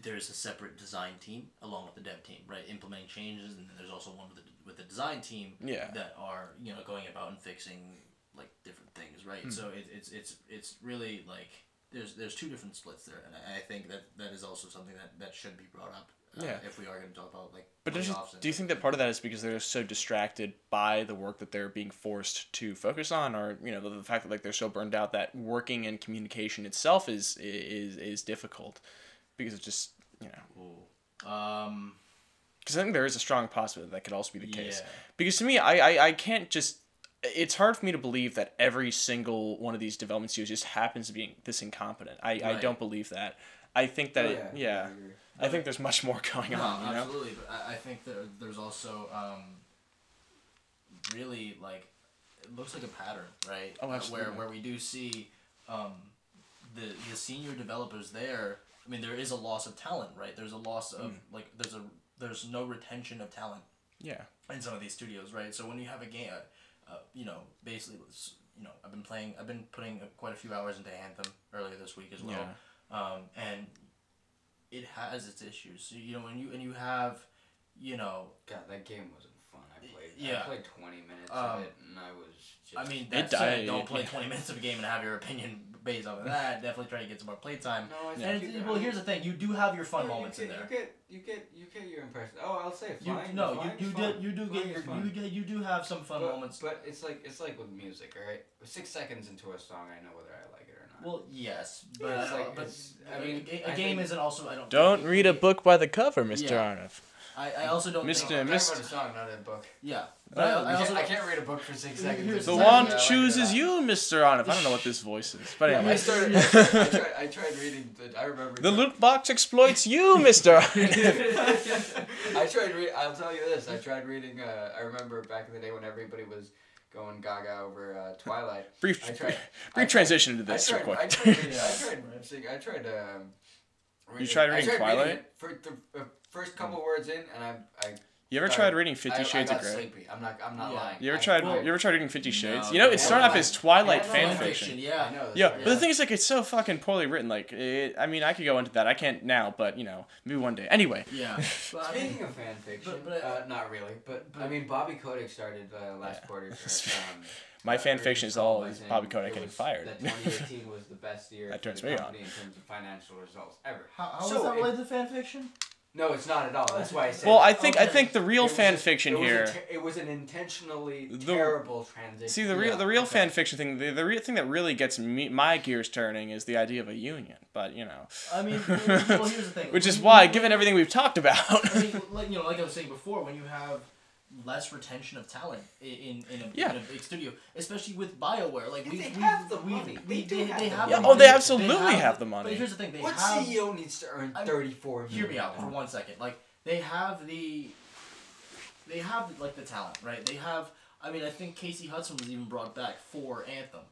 Speaker 2: there's a separate design team along with the dev team, right, implementing changes, and then there's also one with the with the design team
Speaker 3: Yeah.
Speaker 2: that are you know going about and fixing like different things, right?
Speaker 3: Hmm.
Speaker 2: So it, it's it's it's really like there's there's two different splits there, and I, I think that that is also something that that should be brought up. Uh,
Speaker 3: Yeah.
Speaker 2: If we are going to talk about like.
Speaker 3: But
Speaker 2: layoffs
Speaker 3: do you think that part of that is because they're so distracted by the work that they're being forced to focus on, or you know the, the fact that like they're so burned out that working and communication itself is is is difficult because it's just you know
Speaker 2: Ooh. Um.
Speaker 3: because I think there is a strong possibility that could also be the case.
Speaker 2: Yeah.
Speaker 3: Because to me, I, I I can't just. It's hard for me to believe that every single one of these development studios just happens to be this incompetent. I, I don't believe that. I think that
Speaker 1: Oh,
Speaker 3: it, yeah,
Speaker 1: I agree.
Speaker 3: I think there's much more going
Speaker 2: No,
Speaker 3: on. You know?
Speaker 2: absolutely. But I, I think that there's also um, really like it looks like a pattern, right?
Speaker 3: Oh, absolutely.
Speaker 2: Where where we do see um, the the senior developers there. I mean, there is a loss of talent, right? There's a loss of
Speaker 3: Mm.
Speaker 2: like there's a there's no retention of talent
Speaker 3: Yeah.
Speaker 2: in some of these studios, right? So when you have a game, uh, you know, basically, s- you know, I've been playing, I've been putting quite a few hours into Anthem earlier this week as well, um, and it has its issues. So, you know, when you and you have, you know,
Speaker 1: God, that game wasn't fun. I played.
Speaker 2: Yeah.
Speaker 1: I played 20 minutes
Speaker 2: Um,
Speaker 1: of it, and I was just.
Speaker 2: I mean,
Speaker 3: It died-
Speaker 2: don't play twenty minutes of a game and have your opinion based off of that. Definitely try to get some more playtime.
Speaker 1: no, I
Speaker 2: And
Speaker 1: think
Speaker 2: well, here's the thing: you do have your fun
Speaker 1: no,
Speaker 2: moments
Speaker 1: you
Speaker 2: in
Speaker 1: get,
Speaker 2: there.
Speaker 1: You get, you get, you get your impression. Oh, I'll say
Speaker 2: You, no,
Speaker 1: flying
Speaker 2: you,
Speaker 1: is
Speaker 2: you
Speaker 1: fun.
Speaker 2: do you do
Speaker 1: Flying
Speaker 2: get your you, get- you do have some fun
Speaker 1: but,
Speaker 2: moments.
Speaker 1: But it's like it's like with music, all right? Six seconds into a song, I know whether I like it or not.
Speaker 2: Well, yes, but
Speaker 1: Yeah, it's like-
Speaker 2: but
Speaker 1: it's- I
Speaker 2: I
Speaker 1: mean,
Speaker 2: mean, a,
Speaker 1: I
Speaker 2: game isn't also I don't.
Speaker 3: Don't read a book by the cover, Mr.
Speaker 2: Yeah.
Speaker 3: Arnav.
Speaker 2: I, I also don't
Speaker 3: Mr.
Speaker 2: think.
Speaker 1: I'm
Speaker 3: Mist-
Speaker 1: talking about a song, not a book.
Speaker 2: Yeah.
Speaker 3: Oh,
Speaker 2: I, I
Speaker 1: I,
Speaker 2: also
Speaker 1: can't, I can't read a book for six seconds.
Speaker 3: The
Speaker 2: the
Speaker 3: wand
Speaker 1: like
Speaker 3: chooses you, Mr. Arnav. I don't know what this voice is. But
Speaker 1: I
Speaker 3: anyway.
Speaker 1: started. I tried, I tried, I tried reading. The, I remember.
Speaker 3: The loot box exploits you, Mr. Arnav.
Speaker 1: I tried. Re- I'll tell you this. I tried reading. Uh, I remember back in the day when everybody was going gaga over uh, Twilight.
Speaker 3: brief
Speaker 1: I tried.
Speaker 3: Brief
Speaker 1: tried-
Speaker 3: transition into
Speaker 1: I
Speaker 3: this
Speaker 1: tried.
Speaker 3: real
Speaker 1: I
Speaker 3: quick.
Speaker 1: tried. reading- I tried. I tried. Um, reading-
Speaker 3: tried
Speaker 1: I
Speaker 3: reading
Speaker 1: tried
Speaker 3: Twilight?
Speaker 1: it for the uh, first couple words in, and I. I
Speaker 3: You ever
Speaker 1: I-
Speaker 3: tried reading
Speaker 1: I,
Speaker 3: Fifty
Speaker 1: I
Speaker 3: Shades
Speaker 1: got
Speaker 3: of Grey?
Speaker 1: sleepy. I'm not. I'm not
Speaker 2: Yeah.
Speaker 1: lying.
Speaker 3: You ever
Speaker 1: I-
Speaker 3: tried?
Speaker 1: I-
Speaker 3: you ever tried reading Fifty Shades?
Speaker 2: No,
Speaker 3: you know, it
Speaker 1: yeah,
Speaker 3: started off as Twilight
Speaker 1: Yeah,
Speaker 3: fan
Speaker 1: fan
Speaker 3: fiction.
Speaker 1: I
Speaker 2: Yeah.
Speaker 1: know. that's
Speaker 3: Yeah,
Speaker 1: right.
Speaker 3: but the thing is, like, it's so fucking poorly written. Like, it, I mean, I could go into that. I can't now, but you know, maybe one day. Anyway,
Speaker 2: Yeah. But I mean,
Speaker 1: Speaking of fan fiction,
Speaker 2: but- but-
Speaker 1: uh, not really, but, I mean, Bobby Kotick started uh, last
Speaker 3: Yeah.
Speaker 1: quarter. For, um,
Speaker 3: my
Speaker 1: uh,
Speaker 3: fan fiction is
Speaker 1: call
Speaker 3: all is Bobby Kotick getting fired.
Speaker 1: That 2018 was the best year
Speaker 3: That turns me on.
Speaker 1: in terms of financial results ever.
Speaker 2: how, how
Speaker 1: So
Speaker 2: is that related to fan fiction?
Speaker 1: No, it's not at all. That's why I said.
Speaker 3: Well. I think I think the real
Speaker 1: It was
Speaker 3: fan
Speaker 1: a-
Speaker 3: fiction
Speaker 1: it was a
Speaker 3: here.
Speaker 1: te- it was an intentionally
Speaker 3: The-
Speaker 1: terrible transition.
Speaker 3: See the real
Speaker 2: Yeah,
Speaker 3: the real
Speaker 2: okay.
Speaker 3: fan fiction thing. The, the real thing that really gets me my gears turning is the idea of a union. But you know,
Speaker 2: I mean, well, well, here's the thing.
Speaker 3: which is
Speaker 2: When-
Speaker 3: why,
Speaker 2: when-
Speaker 3: given everything we've talked about,
Speaker 2: I mean, like you know, like I was saying before, when you have less retention of talent in in a,
Speaker 3: Yeah.
Speaker 2: in a big studio, especially with Bioware, like we
Speaker 1: they
Speaker 2: we
Speaker 1: have the
Speaker 2: we,
Speaker 1: money.
Speaker 2: we,
Speaker 1: They do
Speaker 2: they,
Speaker 1: have
Speaker 2: they
Speaker 1: the
Speaker 2: have
Speaker 3: Yeah,
Speaker 2: the
Speaker 3: oh, they absolutely have the money.
Speaker 2: But here's the thing: they
Speaker 1: What
Speaker 2: have.
Speaker 1: CEO needs to earn
Speaker 2: I'm-
Speaker 1: 34
Speaker 2: Hear me out for one second. Like they have the, they have like the talent, right? They have. I mean, I think Casey Hudson was even brought back for Anthem.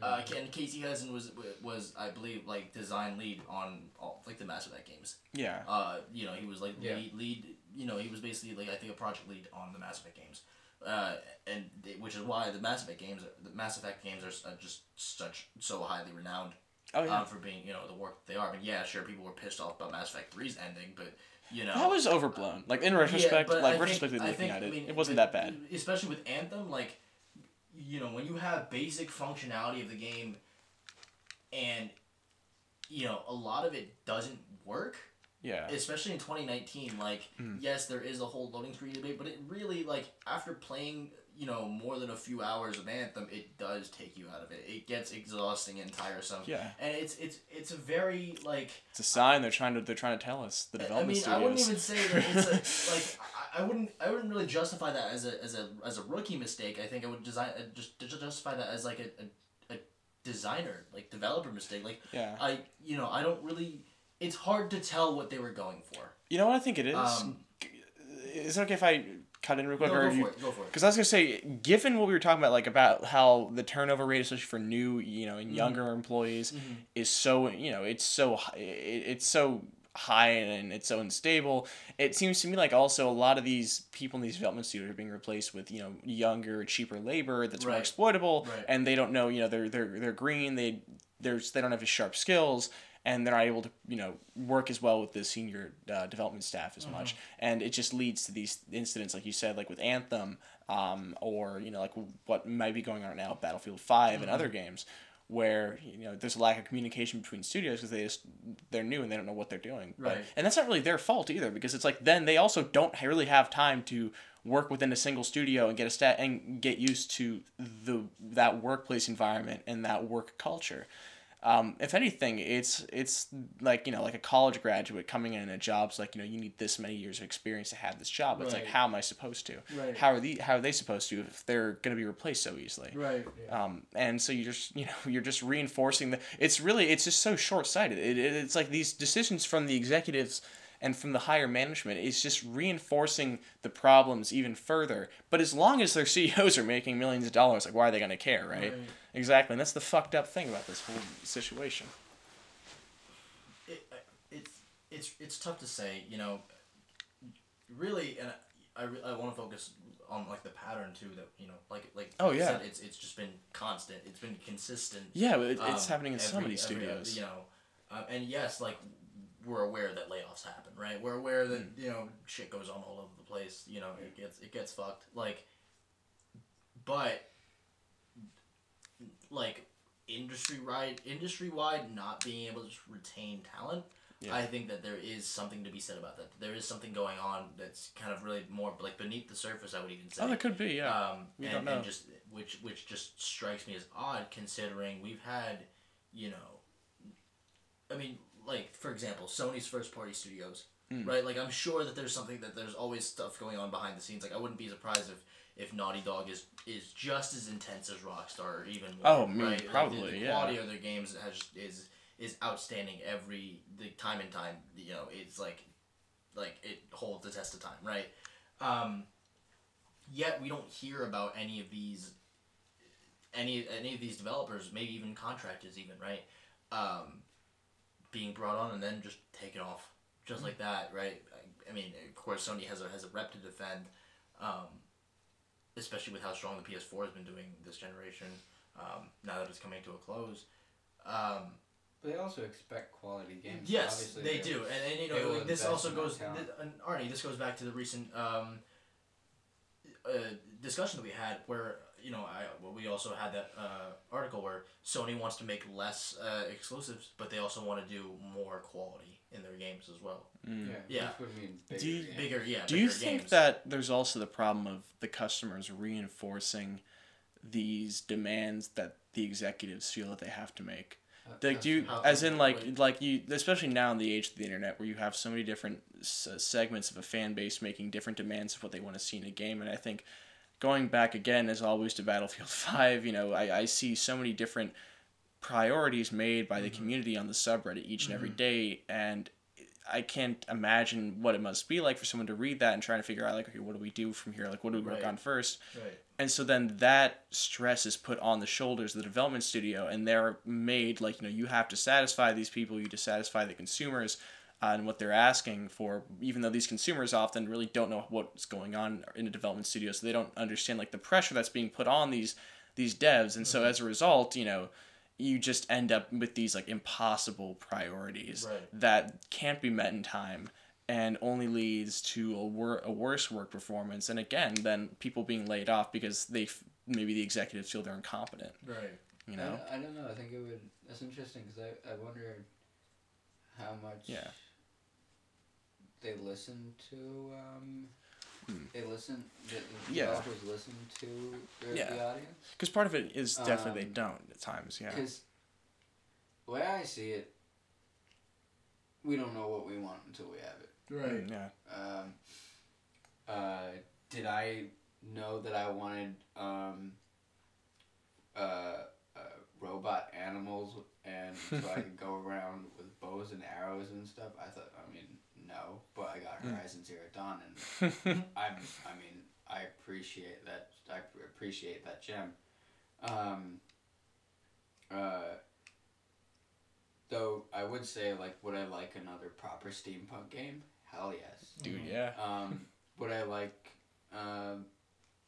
Speaker 2: Uh, and Casey Hudson was was I believe like design lead on all like the Mass Effect games.
Speaker 3: yeah,
Speaker 2: Uh, you know, he was like
Speaker 1: Yeah.
Speaker 2: lead, lead. You know, he was basically like I think a project lead on the Mass Effect games, uh, and they, which is why the Mass Effect games, the Mass Effect games are are just such so highly renowned
Speaker 3: oh yeah.
Speaker 2: um, for being you know the work they are. I mean, yeah, sure, people were pissed off about Mass Effect 3's ending, but you know
Speaker 3: that was overblown. Like in retrospect,
Speaker 2: but I
Speaker 3: like
Speaker 2: think-
Speaker 3: retrospectively
Speaker 2: I
Speaker 3: looking
Speaker 2: think,
Speaker 3: at
Speaker 2: I
Speaker 3: it,
Speaker 2: mean,
Speaker 3: it wasn't that bad.
Speaker 2: Especially with Anthem, like you know when you have basic functionality of the game, and you know a lot of it doesn't work
Speaker 3: Yeah,
Speaker 2: especially in 2019 like
Speaker 3: Mm.
Speaker 2: yes there is a whole loading screen debate but it really like after playing you know more than a few hours of anthem it does take you out of it it gets exhausting and tiresome
Speaker 3: yeah.
Speaker 2: and it's it's it's a very like
Speaker 3: It's a sign they're trying to they're trying to tell us the
Speaker 2: I
Speaker 3: development
Speaker 2: mean,
Speaker 3: studios.
Speaker 2: I wouldn't even say that it's a, like I, I wouldn't I wouldn't really justify that as a as a as a rookie mistake. I think I would design uh, just justify that as like a, a, a designer like developer mistake. Like
Speaker 3: yeah.
Speaker 2: I you know I don't really. It's hard to tell what they were going for.
Speaker 3: You know what I think it is?
Speaker 2: Um,
Speaker 3: is it okay if I cut in real quick?
Speaker 2: No,
Speaker 3: or
Speaker 2: go
Speaker 3: you,
Speaker 2: for it. Go for it.
Speaker 3: Because I was gonna say, given what we were talking about, like about how the turnover rate, especially for new, you know, and younger employees,
Speaker 2: Mhm.
Speaker 3: is so you know, it's so it's so high and it's so unstable. It seems to me like also a lot of these people in these development studios are being replaced with you know younger, cheaper labor that's more exploitable,
Speaker 2: Right.
Speaker 3: and they don't know you know they're they're they're green. They there's they don't have as sharp skills. And they're not able to, you know, work as well with the senior uh, development staff as much, and it just leads to these incidents, like you said, like with Anthem, um, or you know, like what might be going on right now, Battlefield 5 and other games, where you know there's a lack of communication between studios because they just they're new and they don't know what they're doing. But,
Speaker 2: Right.
Speaker 3: and that's not really their fault either because it's like then they also don't really have time to work within a single studio and get a stat and get used to the that workplace environment and that work culture. Um, if anything, it's it's like you know like a college graduate coming in at jobs like you know you need this many years of experience to have this job. It's like how am I supposed to?
Speaker 2: Right.
Speaker 3: How are the how are they supposed to if they're going to be replaced so easily?
Speaker 2: Right.
Speaker 3: Um, and so you just you know you're just reinforcing the. It's really it's just so short sighted. It, it, it's like these decisions from the executives and from the higher management is just reinforcing the problems even further. But as long as their CEOs are making millions of dollars, like why are they going to care, right?
Speaker 2: Right.
Speaker 3: Exactly, and that's the fucked up thing about this whole situation.
Speaker 2: it, it's it's it's tough to say. You know, really, and I, I, I want to focus on like the pattern too. That you know, like like
Speaker 3: Oh, yeah.
Speaker 2: said, it's it's just been constant. It's been consistent.
Speaker 3: Yeah, it, it's
Speaker 2: um,
Speaker 3: happening in so
Speaker 2: every-
Speaker 3: many
Speaker 2: every, uh,
Speaker 3: studios.
Speaker 2: you know, um, and yes, like we're aware that layoffs happen, right? We're aware that
Speaker 3: Hmm.
Speaker 2: you know shit goes on all over the place. You know, it gets it gets fucked. Like, but like industry wide industry wide not being able to retain talent.
Speaker 3: Yeah.
Speaker 2: I think that there is something to be said about that. There is something going on that's kind of really more like beneath the surface. I would even say.
Speaker 3: Oh, that could be, yeah.
Speaker 2: Um,
Speaker 3: We
Speaker 2: and,
Speaker 3: don't know.
Speaker 2: and just which which just strikes me as odd considering we've had, you know, I mean, like for example, Sony's first party studios right? Like I'm sure that there's something that there's always stuff going on behind the scenes. Like I wouldn't be surprised if if Naughty Dog is is just as intense as Rockstar or even more.
Speaker 3: Oh, me,
Speaker 2: right? Like, the-
Speaker 3: probably,
Speaker 2: the,
Speaker 3: yeah.
Speaker 2: quality of their games has is is outstanding every the time and time. You know, it's like like it holds the test of time, right? Um, yet we don't hear about any of these any any of these developers, maybe even contractors, even right, um, being brought on and then just taken off just like that, right? I, I mean, of course, Sony has a has a rep to defend, um, especially with how strong the PS4 has been doing this generation. Um, now that it's coming to a close. Um,
Speaker 1: But they also expect quality games.
Speaker 2: Yes,
Speaker 1: Obviously,
Speaker 2: they do, and, and you know like, this also goes.
Speaker 1: talent.
Speaker 2: th- and Arnie, this goes back to the recent um, uh, discussion that we had, where you know, I well, we also had that uh, article where Sony wants to make less uh, exclusives, but they also want to do more quality in their games as well.
Speaker 1: Yeah,
Speaker 2: Yeah.
Speaker 1: Which would mean bigger
Speaker 3: Do you-
Speaker 1: games.
Speaker 2: Bigger, yeah.
Speaker 3: Do you think
Speaker 2: games.
Speaker 3: that there's also the problem of the customers reinforcing these demands that the executives feel that they have to make?
Speaker 1: Uh,
Speaker 3: Like, do you, as in like
Speaker 2: wait.
Speaker 3: like you, especially now in the age of the internet, where you have so many different s- segments of a fan base making different demands of what they want to see in a game, and I think going back again as always to Battlefield Five, you know, I, I see so many different priorities made by the
Speaker 2: Mm-hmm.
Speaker 3: community on the subreddit each and every day, and I can't imagine what it must be like for someone to read that and try to figure out like, okay, what do we do from here? Like, what do we work
Speaker 2: Right.
Speaker 3: on first?
Speaker 2: Right.
Speaker 3: And so then that stress is put on the shoulders of the development studio, and they're made like, you know, you have to satisfy these people, you have to satisfy the consumers uh, and what they're asking for, even though these consumers often really don't know what's going on in a development studio, so they don't understand like the pressure that's being put on these these devs. And so as a result, you know, you just end up with these like impossible priorities
Speaker 2: Right.
Speaker 3: that can't be met in time and only leads to a, wor- a worse work performance and again then people being laid off because they f- maybe the executives feel they're incompetent
Speaker 2: Right.
Speaker 3: you know
Speaker 1: I, I don't know. I think it would. That's interesting because I, I wonder how much
Speaker 3: Yeah.
Speaker 1: they listen to. Um. They listen. The, the
Speaker 3: Yeah.
Speaker 1: developers listen to the,
Speaker 3: Yeah.
Speaker 1: the audience.
Speaker 3: because part of it is definitely
Speaker 1: Um,
Speaker 3: they don't at times yeah
Speaker 1: Because the way I see it, we don't know what we want until we have it.
Speaker 2: Right.
Speaker 3: Mm, yeah
Speaker 1: Um, uh, did I know that I wanted um, uh, uh, robot animals and so I could go around with bows and arrows and stuff? I thought, I mean, no, but I got. Horizon Zero Dawn, and I'm, I mean, I appreciate that. I appreciate that gem. Um, uh, though I would say, like, would I like another proper steampunk game? Hell yes.
Speaker 3: dude yeah
Speaker 1: Um, would I like um,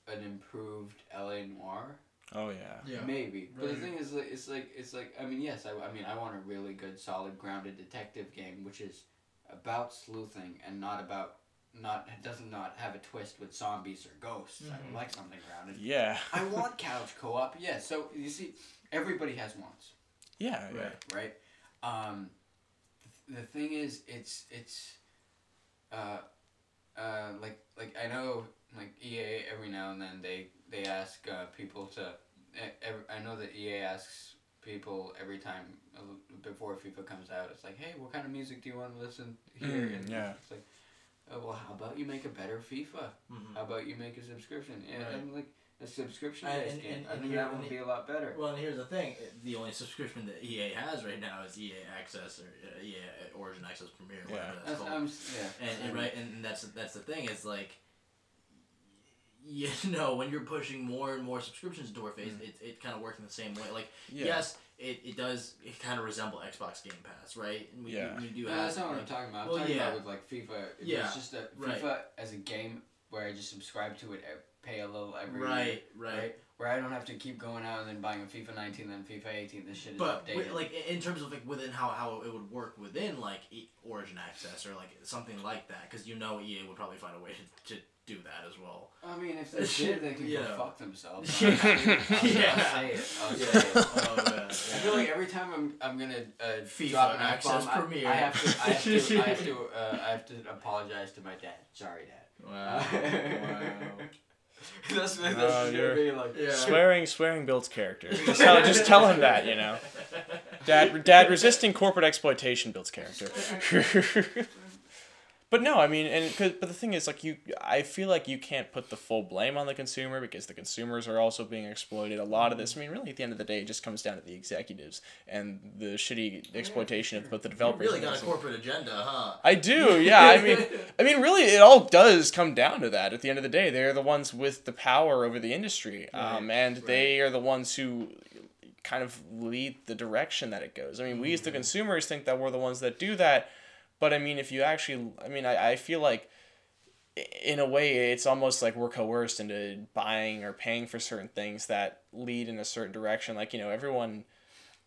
Speaker 1: an improved LA Noire?
Speaker 3: oh yeah
Speaker 2: Yeah.
Speaker 1: Maybe. But the thing is, like, it's like it's like I mean, yes, I, I mean, I want a really good, solid, grounded detective game, which is about sleuthing and not about not it does not not have a twist with zombies or ghosts. I
Speaker 2: Mhm.
Speaker 1: would like something grounded.
Speaker 3: yeah
Speaker 1: I want couch co-op. Yeah. So you see, everybody has wants
Speaker 3: yeah yeah
Speaker 2: Right.
Speaker 1: right? Um, th- the thing is, it's it's, uh, uh, like like I know like EA every now and then they they ask uh, people to. Every, I know that EA asks people every time uh, before FIFA comes out. It's like, hey, what kind of music do you want to listen here?
Speaker 3: Mm,
Speaker 1: And
Speaker 3: yeah.
Speaker 1: It's like, oh, well, how about you make a better FIFA?
Speaker 2: Mhm.
Speaker 1: How about you make a subscription? And
Speaker 2: Right.
Speaker 1: I'm like a subscription
Speaker 2: And-
Speaker 1: based
Speaker 2: and-
Speaker 1: game.
Speaker 2: and-
Speaker 1: I
Speaker 2: and
Speaker 1: think
Speaker 2: here-
Speaker 1: that would be a lot better.
Speaker 2: Well, and here's the thing: the only subscription that EA has right now is EA Access or uh, EA Origin Access Premier,
Speaker 3: Yeah.
Speaker 2: whatever that's
Speaker 1: That's,
Speaker 2: called.
Speaker 1: I'm, yeah.
Speaker 2: and, and right, and that's that's the thing. Is like, you know, when you're pushing more and more subscriptions to our face, it, it kind of works in the same way. Like,
Speaker 3: yeah
Speaker 2: yes, it, it does. It kind of resemble Xbox Game Pass, right? And we,
Speaker 3: Yeah.
Speaker 2: we do
Speaker 1: No,
Speaker 2: have.
Speaker 1: that's not what I'm talking about. I'm
Speaker 2: well,
Speaker 1: talking
Speaker 2: yeah.
Speaker 1: about with like FIFA. If
Speaker 2: Yeah,
Speaker 1: It's just a
Speaker 2: right.
Speaker 1: FIFA as a game where I just subscribe to it, pay a little every year,
Speaker 2: right, right,
Speaker 1: right? Where I don't have to keep going out and then buying a FIFA 19, then FIFA 18. This shit is
Speaker 2: But
Speaker 1: updated.
Speaker 2: wi- like in terms of like within how, how it would work within like E- Origin Access or like something like that, because you know EA would probably find a way to, to do that as well.
Speaker 1: I mean, if they did, they could
Speaker 2: Yeah.
Speaker 1: go fuck themselves.
Speaker 2: Yeah.
Speaker 1: I'll, I'll,
Speaker 2: Yeah.
Speaker 1: I'll say it. I'll
Speaker 2: Yeah.
Speaker 1: say it.
Speaker 2: Oh, man.
Speaker 1: I feel like every time I'm, I'm gonna uh,
Speaker 2: FIFA
Speaker 1: drop an
Speaker 2: Access
Speaker 1: F-bomb, I-
Speaker 2: Premier.
Speaker 1: I, have to I have to I have to uh, I have to apologize to my dad. Sorry, dad.
Speaker 2: Wow.
Speaker 1: that's that's
Speaker 3: Oh,
Speaker 1: just
Speaker 3: you're-
Speaker 1: gonna be like.
Speaker 2: Yeah.
Speaker 3: swearing swearing builds character. Just tell, just tell him that you know. Dad dad resisting corporate exploitation builds character But no, I mean, and cause, but the thing is, like you, I feel like you can't put the full blame on the consumer because the consumers are also being exploited. A lot of this, I mean, really, at the end of the day, it just comes down to the executives and the shitty exploitation of both the
Speaker 2: You
Speaker 3: developers.
Speaker 2: really
Speaker 3: and
Speaker 2: got a corporate agenda, huh?
Speaker 3: I do, yeah. I mean, I mean, really, it all does come down to that. At the end of the day, they're the ones with the power over the industry, um, and they are the ones who kind of lead the direction that it goes. I mean, we as the consumers think that we're the ones that do that, but I mean, if you actually, I mean, I, I feel like in a way it's almost like we're coerced into buying or paying for certain things that lead in a certain direction. Like you know, everyone.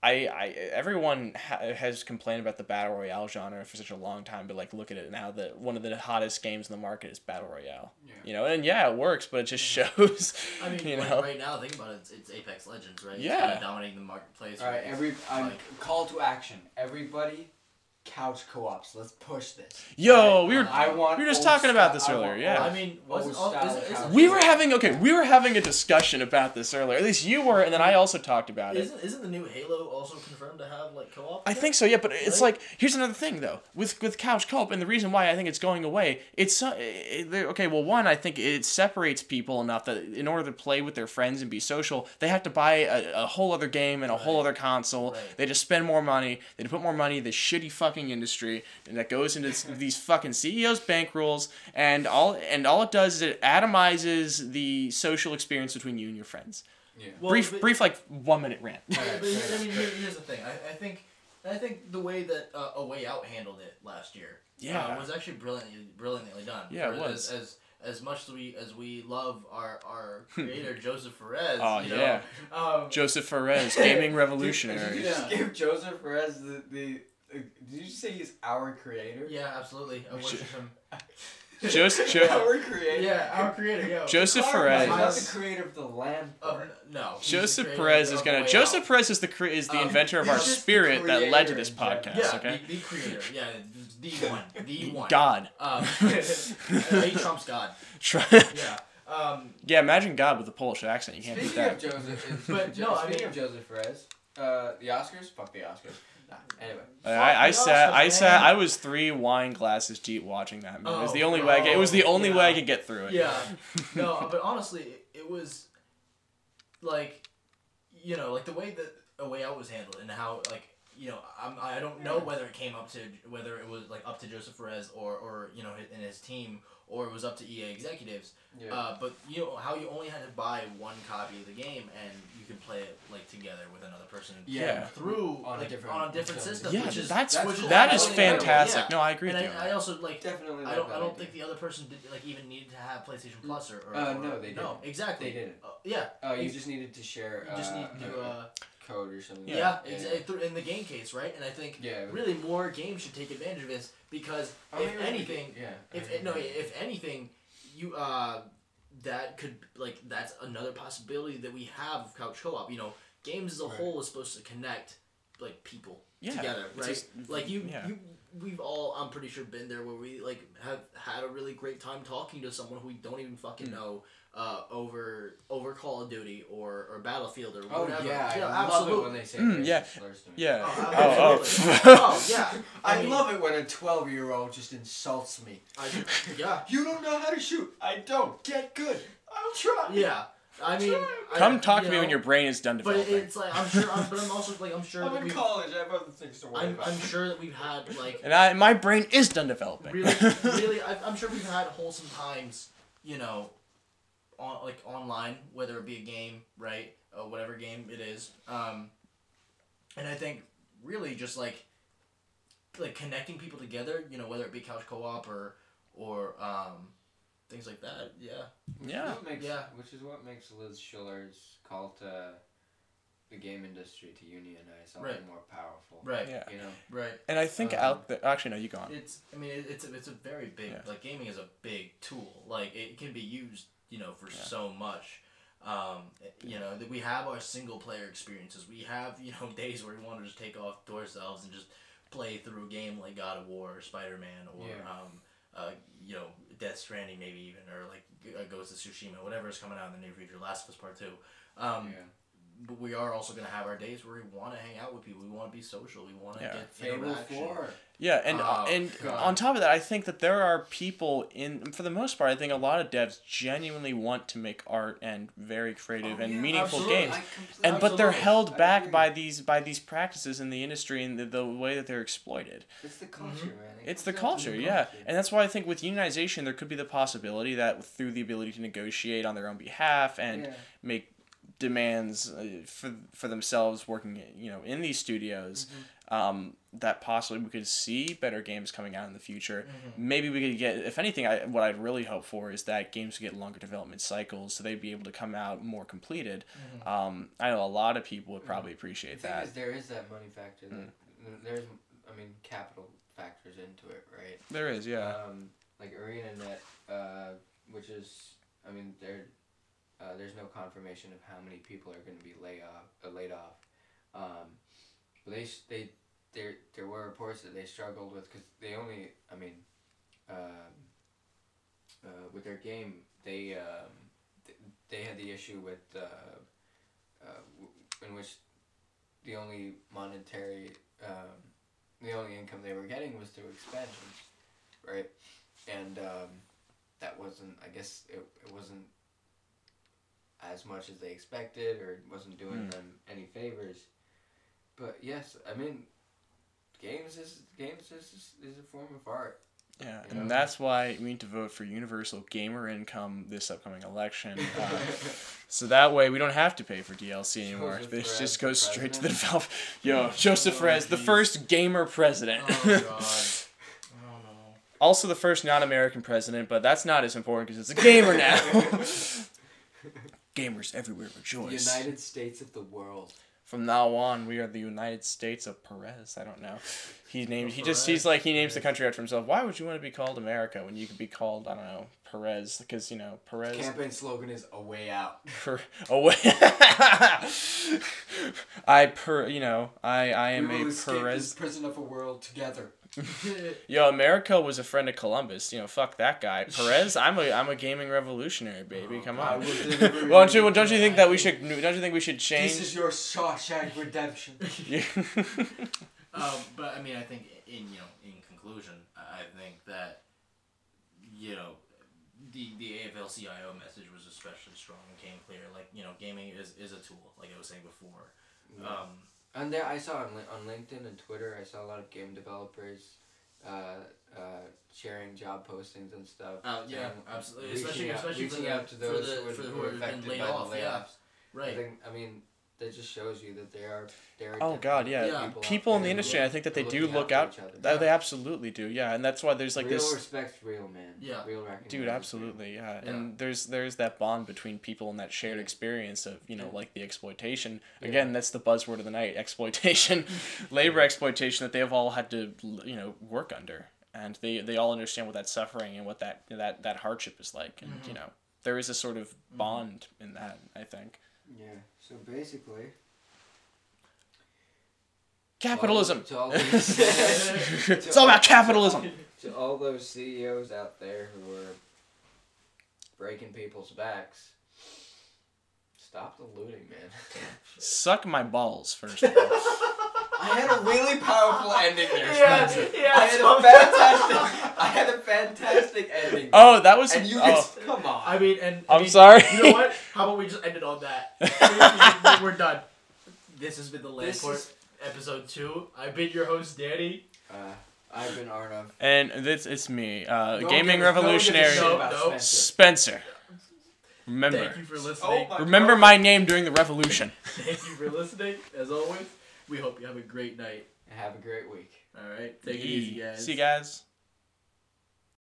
Speaker 3: I, I everyone ha- has complained about the battle royale genre for such a long time, but like look at it now that one of the hottest games in the market is battle royale.
Speaker 1: Yeah.
Speaker 3: You know, and yeah, it works, but it just shows.
Speaker 2: I mean,
Speaker 3: you
Speaker 2: like,
Speaker 3: know,
Speaker 2: right now, think about it. It's, it's Apex Legends, right?
Speaker 3: Yeah.
Speaker 2: It's kind of dominating the marketplace.
Speaker 1: All right, every I'm,
Speaker 2: Like-
Speaker 1: call to action. Everybody, couch co-ops. Let's push this.
Speaker 3: Yo,
Speaker 1: Alright?
Speaker 3: we were
Speaker 1: I want.
Speaker 3: we were just
Speaker 1: old
Speaker 3: talking about this earlier,
Speaker 1: want
Speaker 3: yeah.
Speaker 2: I mean, wasn't all,
Speaker 1: style
Speaker 2: isn't, isn't,
Speaker 3: we were having okay, we were having a discussion about this earlier. At least you were, and then I also talked about it.
Speaker 2: Isn't, isn't the new Halo also confirmed to have like co-op?
Speaker 3: I think so, yeah. But it's
Speaker 2: Right?
Speaker 3: like here's another thing though with with couch co-op, and the reason why I think it's going away. It's uh, it, okay. Well, one, I think it separates people enough that in order to play with their friends and be social, they have to buy a, a whole other game and a whole other console.
Speaker 2: Right.
Speaker 3: They just spend more money. They put more money in this shitty fucking industry, and that goes into these fucking CEOs' bankrolls. And all and all it does is it atomizes the social experience between you and your friends.
Speaker 1: Yeah.
Speaker 2: Well,
Speaker 3: brief,
Speaker 2: but-
Speaker 3: brief, like one minute rant.
Speaker 2: Yeah, but I mean, here, here's the thing. I, I think, I think the way that uh, A Way Out handled it last year,
Speaker 3: Yeah.
Speaker 2: uh, was actually brilliantly, brilliantly done.
Speaker 3: Yeah, it was.
Speaker 2: As, as as much as we as we love our our creator Joseph Perez.
Speaker 3: Oh,
Speaker 2: you know,
Speaker 3: yeah.
Speaker 2: Um,
Speaker 3: Joseph Perez, gaming
Speaker 1: Did
Speaker 3: revolutionary.
Speaker 1: you just
Speaker 2: Yeah.
Speaker 1: give Joseph Perez the, the uh, Did you say he's our creator?
Speaker 2: yeah, absolutely. I
Speaker 3: We
Speaker 2: worship
Speaker 3: should-
Speaker 2: him.
Speaker 3: Joseph, Jo-
Speaker 1: our creator.
Speaker 2: Yeah, our creator. Yo.
Speaker 3: Joseph
Speaker 1: Clarify,
Speaker 3: Perez.
Speaker 1: Not the creator of the land.
Speaker 2: Of,
Speaker 1: part.
Speaker 2: no.
Speaker 3: Joseph
Speaker 2: creator
Speaker 3: Perez is gonna. Joseph
Speaker 2: Out.
Speaker 3: Perez is the cre- is the
Speaker 2: Um,
Speaker 3: inventor of our
Speaker 1: he's just
Speaker 3: spirit that led to this podcast.
Speaker 2: Yeah,
Speaker 3: okay.
Speaker 2: the, the creator. Yeah, the one, the one.
Speaker 3: God.
Speaker 2: Um, trumps God.
Speaker 3: Try-
Speaker 2: Yeah. Um,
Speaker 3: yeah, imagine God with a Polish accent. You can't beat
Speaker 1: Speaking of. Joseph, is,
Speaker 2: But
Speaker 1: Jo-
Speaker 2: no, I mean-
Speaker 1: of Joseph Perez, uh, the Oscars. Fuck the Oscars. Nah, anyway.
Speaker 3: Uh, I,
Speaker 2: I
Speaker 3: sat. I
Speaker 2: Oscars,
Speaker 3: sat. I was three wine glasses deep watching that movie. it was
Speaker 2: Oh,
Speaker 3: the only way. I could, it was the
Speaker 2: oh,
Speaker 3: only
Speaker 2: yeah.
Speaker 3: way I could get through it.
Speaker 2: Yeah. No, but honestly, it, it was like, you know, like the way that A Way Out was handled and how like. You know, I'm, I don't know whether it came up to whether it was like up to Joseph Perez or, or you know in his team or it was up to EA executives.
Speaker 1: Yeah.
Speaker 2: Uh, but you know how you only had to buy one copy of the game and you can play it like together with another person
Speaker 3: Yeah.
Speaker 2: through
Speaker 1: On a different-
Speaker 2: on a different
Speaker 1: so-
Speaker 2: system.
Speaker 3: Yeah,
Speaker 2: which is,
Speaker 3: that's
Speaker 1: that's
Speaker 2: which
Speaker 1: cool.
Speaker 3: that is fantastic.
Speaker 2: Yeah.
Speaker 3: No, I agree
Speaker 2: And
Speaker 3: with.
Speaker 2: I,
Speaker 3: on
Speaker 2: I also like
Speaker 1: Definitely.
Speaker 2: I don't. I don't
Speaker 1: idea.
Speaker 2: think the other person did like even needed to have PlayStation Plus or. or
Speaker 1: Uh,
Speaker 2: or-
Speaker 1: no, they
Speaker 2: No,
Speaker 1: didn't.
Speaker 2: exactly.
Speaker 1: They didn't.
Speaker 2: Uh, yeah.
Speaker 1: Uh, you
Speaker 2: Ex-
Speaker 1: just needed to share.
Speaker 2: You just
Speaker 1: uh,
Speaker 2: need to. Uh,
Speaker 1: code or something.
Speaker 2: yeah.
Speaker 1: yeah.
Speaker 2: exa- through- in the game case, right? And I think
Speaker 1: Yeah,
Speaker 2: really more games should take advantage of this because
Speaker 1: I
Speaker 2: if anything,
Speaker 1: yeah.
Speaker 2: if
Speaker 1: I mean,
Speaker 2: no, if anything, you uh, that could like that's another possibility that we have of couch co-op. You know, games as a
Speaker 1: Right.
Speaker 2: whole is supposed to connect like people
Speaker 3: Yeah,
Speaker 2: together, right?
Speaker 3: just-
Speaker 2: like you,
Speaker 3: yeah.
Speaker 2: you, we've all I'm pretty sure been there where we like have had a really great time talking to someone who we don't even fucking
Speaker 3: Mm.
Speaker 2: know. Uh, over over Call of Duty or, or Battlefield or
Speaker 1: Oh
Speaker 2: whatever.
Speaker 1: yeah, I
Speaker 2: Yeah,
Speaker 1: love
Speaker 2: absolutely.
Speaker 1: it when they say
Speaker 3: Mm, yeah.
Speaker 1: slurs to me.
Speaker 3: Yeah.
Speaker 2: Oh,
Speaker 3: Oh, oh.
Speaker 2: oh yeah.
Speaker 1: I,
Speaker 2: mean,
Speaker 1: love it when a twelve-year-old just insults me.
Speaker 2: I, yeah.
Speaker 1: You don't know how to shoot. I don't. Get good. I'll try.
Speaker 2: Yeah. I mean, I-
Speaker 3: Come talk
Speaker 2: you
Speaker 3: to me when your brain is done developing.
Speaker 2: But it's like I'm sure, I'm, but I'm also like I'm sure
Speaker 1: I'm
Speaker 2: that
Speaker 1: in
Speaker 2: we've,
Speaker 1: college. I have other things to worry
Speaker 2: I'm,
Speaker 1: about.
Speaker 2: I'm sure that we've had like
Speaker 3: and I, my brain is done developing.
Speaker 2: really, really, I, I'm sure we've had wholesome times, you know, on like online, whether it be a game, right, or whatever game it is. Um, and I think really just like like connecting people together, you know, whether it be couch co-op or or um, things like that. Yeah.
Speaker 3: yeah.
Speaker 1: What makes,
Speaker 2: Yeah.
Speaker 1: Which is what makes Liz Shuler's call to the game industry to unionize something
Speaker 2: Right.
Speaker 1: more powerful.
Speaker 2: Right.
Speaker 3: Yeah.
Speaker 1: You know.
Speaker 2: Right.
Speaker 3: And I think
Speaker 2: Um,
Speaker 3: out there. Actually, no, you go on.
Speaker 2: It's. I mean, it's a, it's a very big.
Speaker 3: Yeah.
Speaker 2: Like gaming is a big tool. Like it can be used, you know, for
Speaker 3: Yeah.
Speaker 2: so much. Um, you know that we have our single player experiences. We have you know days where we want to just take off to ourselves and just play through a game like God of War or Spider Man or
Speaker 1: Yeah.
Speaker 2: um, uh, you know Death Stranding maybe even or like uh, Ghost of Tsushima whatever is coming out in the near future. Last of Us Part Two. Um,
Speaker 1: yeah.
Speaker 2: But we are also gonna have our days where we want to hang out with people. We want to be social. We want to
Speaker 3: Yeah.
Speaker 2: get
Speaker 1: Fable
Speaker 2: interaction.
Speaker 1: Four.
Speaker 3: Yeah, and
Speaker 2: Oh,
Speaker 3: and
Speaker 2: God.
Speaker 3: on top of that, I think that there are people in for the most part. I think a lot of devs genuinely want to make art and very creative
Speaker 1: Oh,
Speaker 3: and
Speaker 1: yeah,
Speaker 3: meaningful
Speaker 1: absolutely.
Speaker 3: games.
Speaker 1: I
Speaker 3: And but they're held back by these by these practices in the industry and the, the way that they're exploited.
Speaker 1: It's the culture, mm-hmm. man. It
Speaker 3: It's the
Speaker 1: comes down
Speaker 3: culture,
Speaker 1: the
Speaker 3: yeah.
Speaker 1: culture.
Speaker 3: And that's why I think with unionization there could be the possibility that through the ability to negotiate on their own behalf and
Speaker 1: Yeah.
Speaker 3: make demands uh, for for themselves working you know in these studios um, that possibly we could see better games coming out in the future. Maybe we could get if anything I, what i'd really hope for is that games get longer development cycles so they'd be able to come out more completed. Um, i know a lot of people would probably
Speaker 1: The
Speaker 3: appreciate
Speaker 1: thing
Speaker 3: that.
Speaker 1: is, there is that money factor.
Speaker 3: Mm.
Speaker 1: That There's, I mean, capital factors into it, right?
Speaker 3: there is yeah.
Speaker 1: Um, like ArenaNet, uh, which is, I mean, there, uh, there's no confirmation of how many people are going to be lay off, uh, laid off. Um, but they, they, there, there were reports that they struggled with because they only, I mean, um, uh, with their game, they, um, th- they had the issue with, uh, uh, in which the only monetary, um, the only income they were getting was through expansions, right? And um, that wasn't, I guess, it, it wasn't as much as they expected, or wasn't doing
Speaker 3: Hmm.
Speaker 1: them any favors. But yes, I mean, games is games is is a form of art.
Speaker 3: Yeah,
Speaker 1: You know?
Speaker 3: and that's why we need to vote for universal gamer income this upcoming election. Uh, so that way we don't have to pay for DLC anymore.
Speaker 1: Joseph
Speaker 3: This
Speaker 1: Perez
Speaker 3: just goes straight to the
Speaker 1: president?
Speaker 3: developer. Yo, Joseph
Speaker 2: Oh,
Speaker 3: Perez, the first gamer president.
Speaker 2: Oh god. oh no.
Speaker 3: also the first non-American president, but that's not as important because it's a gamer now. Gamers everywhere rejoice.
Speaker 1: United States of the world.
Speaker 3: From now on, we are the United States of Perez. I don't know. He named. He just. He's like he names the country after himself. Why would you want to be called America when you could be called I don't know Perez? Because you know Perez.
Speaker 1: Campaign slogan is "A way out."
Speaker 3: Per, away. I per. You know I I am
Speaker 1: we will
Speaker 3: a
Speaker 1: escape
Speaker 3: Perez.
Speaker 1: this prison of a world together.
Speaker 3: Yo, America was a friend of Columbus. You know, fuck that guy. Perez, I'm a I'm a gaming revolutionary, baby. Come
Speaker 1: I
Speaker 3: on. Well, don't you
Speaker 1: you
Speaker 3: don't you think that we should don't you think we should change?
Speaker 1: This is your Shawshank Redemption. Yeah.
Speaker 2: Um, but I mean, I think in you know, in conclusion, I I think that you know, the the AFL-CIO message was especially strong and came clear. Like you know, gaming is, is a tool, like I was saying before. Um,
Speaker 1: And there, I saw on, on LinkedIn and Twitter, I saw a lot of game developers uh, uh, sharing job postings and stuff.
Speaker 2: Oh, yeah,
Speaker 1: saying-
Speaker 2: absolutely.
Speaker 1: reaching
Speaker 2: Especially-
Speaker 1: out,
Speaker 2: especially for
Speaker 1: reaching
Speaker 2: the-
Speaker 1: out to
Speaker 2: for
Speaker 1: those
Speaker 2: the-
Speaker 1: who, were,
Speaker 2: for
Speaker 1: who
Speaker 2: who
Speaker 1: were affected by
Speaker 2: off,
Speaker 1: the
Speaker 2: yeah.
Speaker 1: layoffs. I
Speaker 2: right.
Speaker 1: think, I mean, that just shows you that they are there are
Speaker 3: Oh God, yeah.
Speaker 2: Yeah.
Speaker 1: out
Speaker 3: People in the industry,
Speaker 1: are-
Speaker 3: I think that they do look
Speaker 1: out
Speaker 3: out.
Speaker 1: for each other.
Speaker 3: That they absolutely do, yeah, and that's why there's like this
Speaker 1: real
Speaker 3: this.
Speaker 1: respect's real, man.
Speaker 2: Yeah.
Speaker 1: Real.
Speaker 3: Dude, absolutely, yeah.
Speaker 2: Yeah.
Speaker 3: And there's there's that bond between people and that shared experience of you know
Speaker 1: Yeah.
Speaker 3: like the exploitation.
Speaker 1: Yeah.
Speaker 3: Again, that's the buzzword of the night: exploitation, labor exploitation that they've all had to you know work under, and they they all understand what that suffering and what that that that hardship is like, and mm-hmm. you know there is a sort of mm-hmm. bond in that. I think
Speaker 1: Yeah. So basically,
Speaker 3: capitalism.
Speaker 1: To all these,
Speaker 3: it's all about capitalism.
Speaker 1: to all those CEOs out there who are breaking people's backs, stop the looting, man.
Speaker 3: Suck my balls first. Of all.
Speaker 1: I had a really powerful ending there,
Speaker 2: Yeah,
Speaker 1: Spencer.
Speaker 2: yeah,
Speaker 1: I had
Speaker 2: so-
Speaker 1: a fantastic. I had a fantastic ending.
Speaker 3: Oh, that was.
Speaker 1: and you
Speaker 3: oh.
Speaker 1: just come on.
Speaker 2: I mean, and I
Speaker 3: I'm
Speaker 2: mean,
Speaker 3: sorry.
Speaker 2: You know what? How about we just end it on that? We're done. This has been the
Speaker 1: This
Speaker 2: Landport
Speaker 1: is-
Speaker 2: episode two. I've been your host, Danny.
Speaker 1: Uh, I've been Arnav.
Speaker 3: And this it's me, uh,
Speaker 1: No
Speaker 3: gaming
Speaker 1: gives- no one gives a
Speaker 3: revolutionary
Speaker 2: No,
Speaker 1: about
Speaker 2: no.
Speaker 1: Spencer.
Speaker 3: Spencer. Remember,
Speaker 2: Thank you for listening.
Speaker 1: my
Speaker 3: remember
Speaker 1: God.
Speaker 3: my name during the revolution.
Speaker 2: Thank you for listening. As always, we hope you have a great night.
Speaker 1: Have a great week.
Speaker 2: All right, take it easy, guys.
Speaker 3: See you guys.